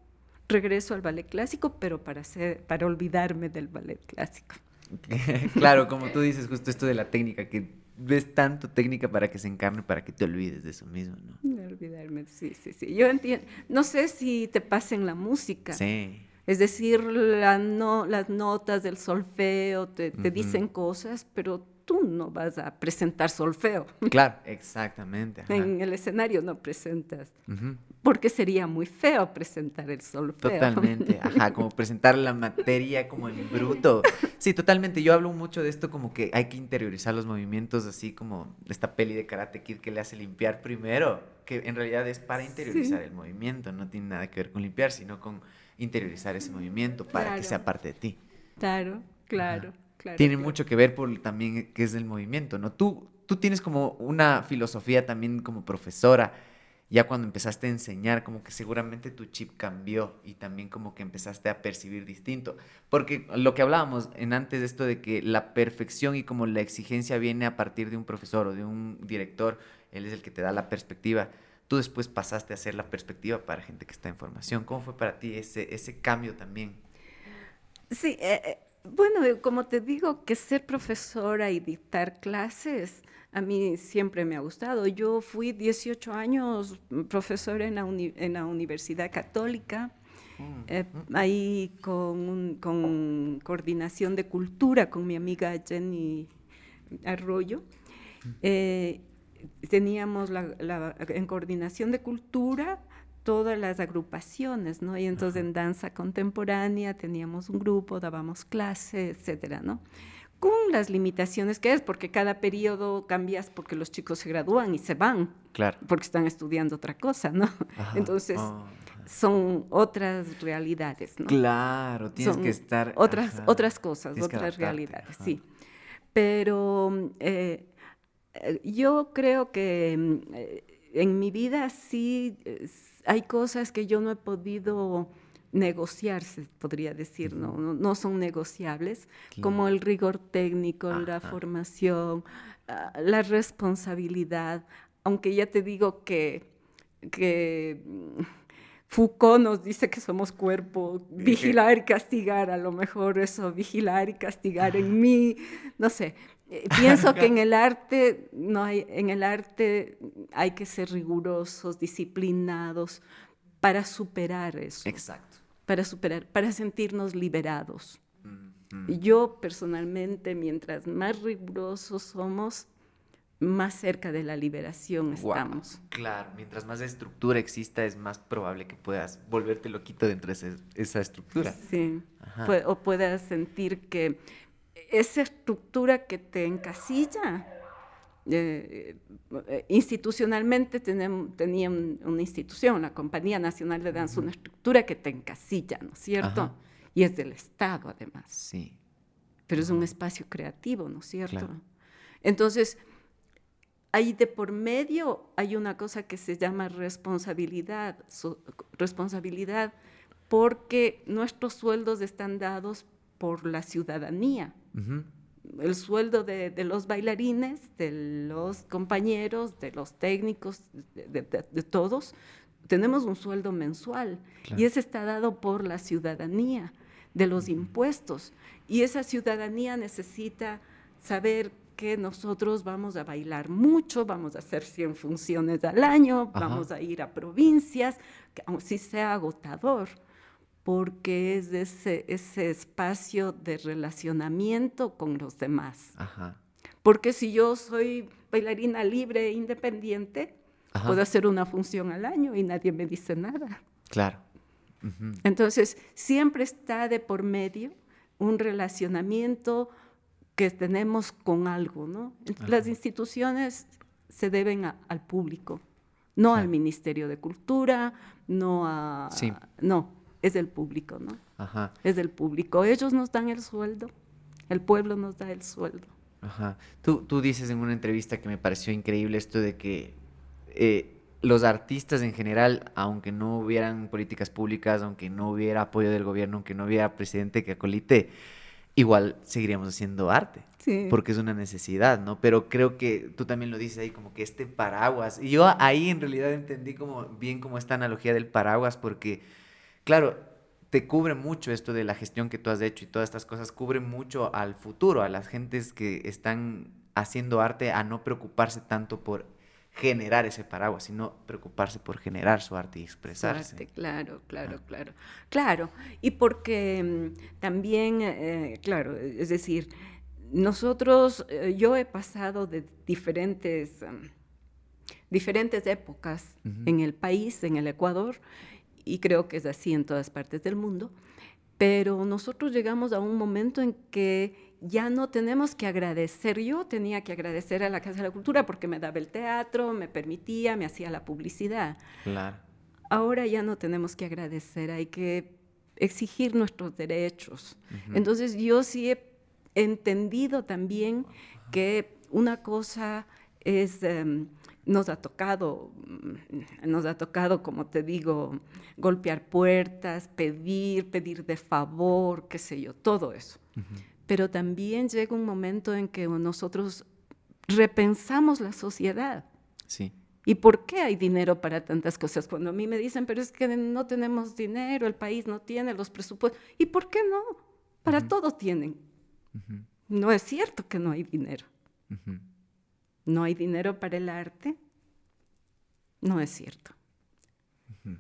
regreso al ballet clásico, pero para, hacer, para olvidarme del ballet clásico. [laughs] claro, como tú dices, justo esto de la técnica, que ves tanto técnica para que se encarne, para que te olvides de eso mismo, ¿no? De olvidarme, sí, sí, sí. Yo entiendo, no sé si te pasa en la música. Sí. Es decir, la no, las notas del solfeo te, te dicen cosas, pero tú no vas a presentar solfeo. [laughs] Claro, exactamente. En el escenario no presentas. Porque sería muy feo presentar el solfeo. Totalmente, [laughs] ajá, como presentar la materia como en bruto. Sí, totalmente. Yo hablo mucho de esto como que hay que interiorizar los movimientos, así como esta peli de Karate Kid que le hace limpiar primero, que en realidad es para interiorizar el movimiento, no tiene nada que ver con limpiar, sino con interiorizar ese movimiento para que sea parte de ti. Claro, claro tiene mucho que ver por también qué es el movimiento, ¿no? Tú, tú tienes como una filosofía también como profesora, ya cuando empezaste a enseñar, como que seguramente tu chip cambió y también como que empezaste a percibir distinto. Porque lo que hablábamos en antes de esto de que la perfección y como la exigencia viene a partir de un profesor o de un director, él es el que te da la perspectiva. Tú después pasaste a ser la perspectiva para gente que está en formación. ¿Cómo fue para ti ese, ese cambio también? Sí, eh, eh bueno, como te digo, que ser profesora y dictar clases a mí siempre me ha gustado. Yo fui 18 años profesora en la, en la Universidad Católica, mm, eh, ahí con, con, coordinación de cultura con mi amiga Jenny Arroyo. Eh, teníamos la, en coordinación de cultura todas las agrupaciones, ¿no? Y entonces en danza contemporánea teníamos un grupo, dábamos clases, etcétera, ¿no? Con las limitaciones que es, porque cada periodo cambias porque los chicos se gradúan y se van. Claro. Porque están estudiando otra cosa, ¿no? Entonces, ah, son otras realidades, ¿no? Claro, tienes que estar... Otras, otras cosas, otras realidades, sí. Pero eh, eh, yo creo que mm, eh, en mi vida sí hay cosas que yo no he podido negociar, se podría decir, ¿no? no, son negociables, como el rigor técnico, la formación, ah, la responsabilidad, aunque ya te digo que, que mm, Foucault nos dice que somos cuerpo, vigilar y castigar, a lo mejor eso, vigilar y castigar en mí, no sé, eh, pienso que en el arte no hay, en el arte hay que ser rigurosos, disciplinados para superar eso. Exacto. Para superar, para sentirnos liberados. Y Yo personalmente, mientras más rigurosos somos, más cerca de la liberación estamos. Claro, mientras más estructura exista, es más probable que puedas volverte loquito dentro de esa estructura. Sí, o puedas sentir que esa estructura que te encasilla. Eh, eh, institucionalmente tenemos, tenían una institución, la Compañía Nacional de Danza, una estructura que te encasilla, ¿no es cierto? Y es del Estado además. Sí. Pero es un espacio creativo, ¿no es cierto? Entonces, ahí de por medio hay una cosa que se llama responsabilidad, responsabilidad porque nuestros sueldos están dados por la ciudadanía. El sueldo de, los bailarines, de los compañeros, de los técnicos, de, todos, tenemos un sueldo mensual. Y ese está dado por la ciudadanía, de los impuestos. Y esa ciudadanía necesita saber que nosotros vamos a bailar mucho, vamos a hacer 100 funciones al año, vamos a ir a provincias, si sea agotador porque es ese, ese espacio de relacionamiento con los demás. Porque si yo soy bailarina libre e independiente, puedo hacer una función al año y nadie me dice nada. Claro. Entonces, siempre está de por medio un relacionamiento que tenemos con algo, ¿no? Las instituciones se deben al público, no al Ministerio de Cultura, no a... Sí. No, es del público, ¿no? Ajá. Es del público. Ellos nos dan el sueldo, el pueblo nos da el sueldo. Ajá. Tú, tú dices en una entrevista que me pareció increíble esto de que eh, los artistas en general, aunque no hubieran políticas públicas, aunque no hubiera apoyo del gobierno, aunque no hubiera presidente que acolite, igual seguiríamos haciendo arte. Sí. Porque es una necesidad, ¿no? Pero creo que tú también lo dices ahí, como que este paraguas. Y yo ahí en realidad entendí como bien como esta analogía del paraguas, porque, claro, te cubre mucho esto de la gestión que tú has hecho y todas estas cosas, cubre mucho al futuro, a las gentes que están haciendo arte, a no preocuparse tanto por generar ese paraguas, sino preocuparse por generar su arte y expresarse. Arte, claro, claro, ah. claro. Claro, y porque mm, también, eh, claro, es decir, nosotros, eh, yo he pasado de diferentes, um, diferentes épocas en el país, en el Ecuador, y creo que es así en todas partes del mundo, pero nosotros llegamos a un momento en que ya no tenemos que agradecer. Yo tenía que agradecer a la Casa de la Cultura porque me daba el teatro, me permitía, me hacía la publicidad. Claro. Ahora ya no tenemos que agradecer, hay que exigir nuestros derechos. Entonces yo sí he entendido también que una cosa es... Em, nos ha tocado, mm, nos ha tocado, como te digo, golpear puertas, pedir, pedir de favor, qué sé yo, todo eso pero también llega un momento en que nosotros repensamos la sociedad. Sí. ¿Y por qué hay dinero para tantas cosas? Cuando a mí me dicen, pero es que no tenemos dinero, el país no tiene los presupuestos. ¿Y por qué no? Para todo tienen. No es cierto que no hay dinero. ¿No hay dinero para el arte? No es cierto.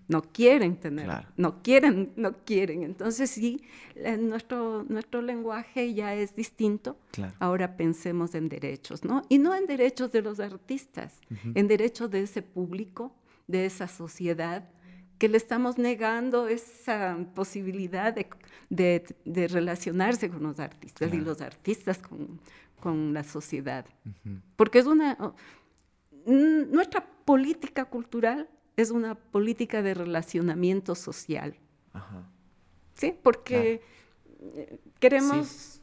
No quieren tener, no quieren, no quieren. Entonces sí, nuestro, nuestro lenguaje ya es distinto. Ahora pensemos en derechos, ¿no? Y no en derechos de los artistas, en derechos de ese público, de esa sociedad, que le estamos negando esa posibilidad de, de, relacionarse con los artistas y los artistas con, con la sociedad. Porque es una... Nuestra política cultural es una política de relacionamiento social. ¿Sí? Porque eh, queremos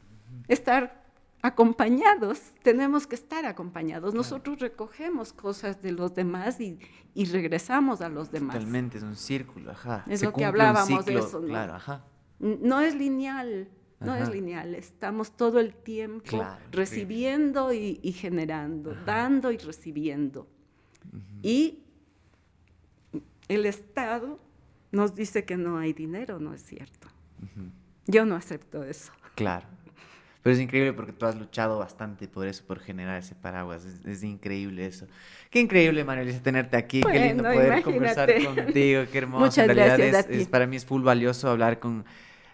estar acompañados, tenemos que estar acompañados. Nosotros recogemos cosas de los demás y, regresamos a los demás. Totalmente, es un círculo, ajá. Es lo que hablábamos de eso, ¿no? Claro, ajá. No es lineal, no es lineal. Estamos todo el tiempo recibiendo y, generando, dando y recibiendo. Y el Estado nos dice que no hay dinero, no es cierto. Yo no acepto eso. Claro. Pero es increíble porque tú has luchado bastante por eso, por generar ese paraguas. Es, increíble eso. Qué increíble, Manuelisa, tenerte aquí. Qué lindo poder conversar contigo. Qué hermoso. Muchas en realidad gracias es, para mí es full valioso hablar con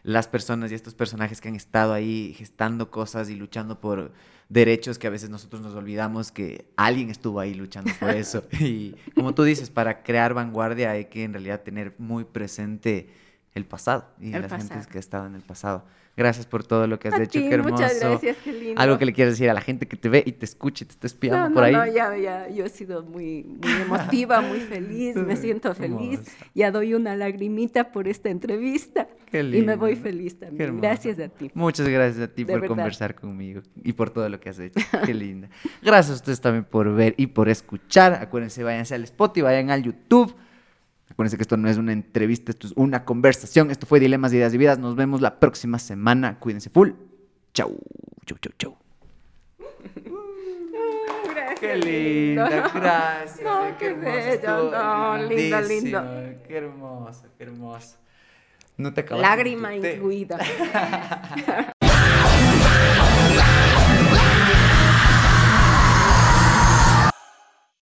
las personas y estos personajes que han estado ahí gestando cosas y luchando por derechos que a veces nosotros nos olvidamos que alguien estuvo ahí luchando por [laughs] eso. y como tú dices, para crear vanguardia hay que en realidad tener muy presente el pasado y las gentes que han estado en el pasado. Gracias por todo lo que has hecho, qué hermoso. Muchas gracias, qué lindo. Algo que le quieras decir a la gente que te ve y te escuche y te está espiando por ahí. No, ya, ya, yo he sido muy, muy emotiva, muy feliz, me [laughs] siento feliz. Ya doy una lagrimita por esta entrevista. Qué lindo. Y me voy feliz también. Gracias a ti. Muchas gracias a ti por conversar conmigo y por todo lo que has hecho. Qué [laughs] linda. Gracias a ustedes también por ver y por escuchar. Acuérdense, váyanse al Spotify, vayan al YouTube Acuérdense que esto no es una entrevista, esto es una conversación. Esto fue Dilemas, Ideas y Vidas. Nos vemos la próxima semana. Cuídense full. Chau, chau, chau, chau. Gracias. Qué linda, gracias. No, qué, bello, no, lindo, lindo. Qué hermoso, qué hermoso. No te acabas Lágrima incluida. [laughs]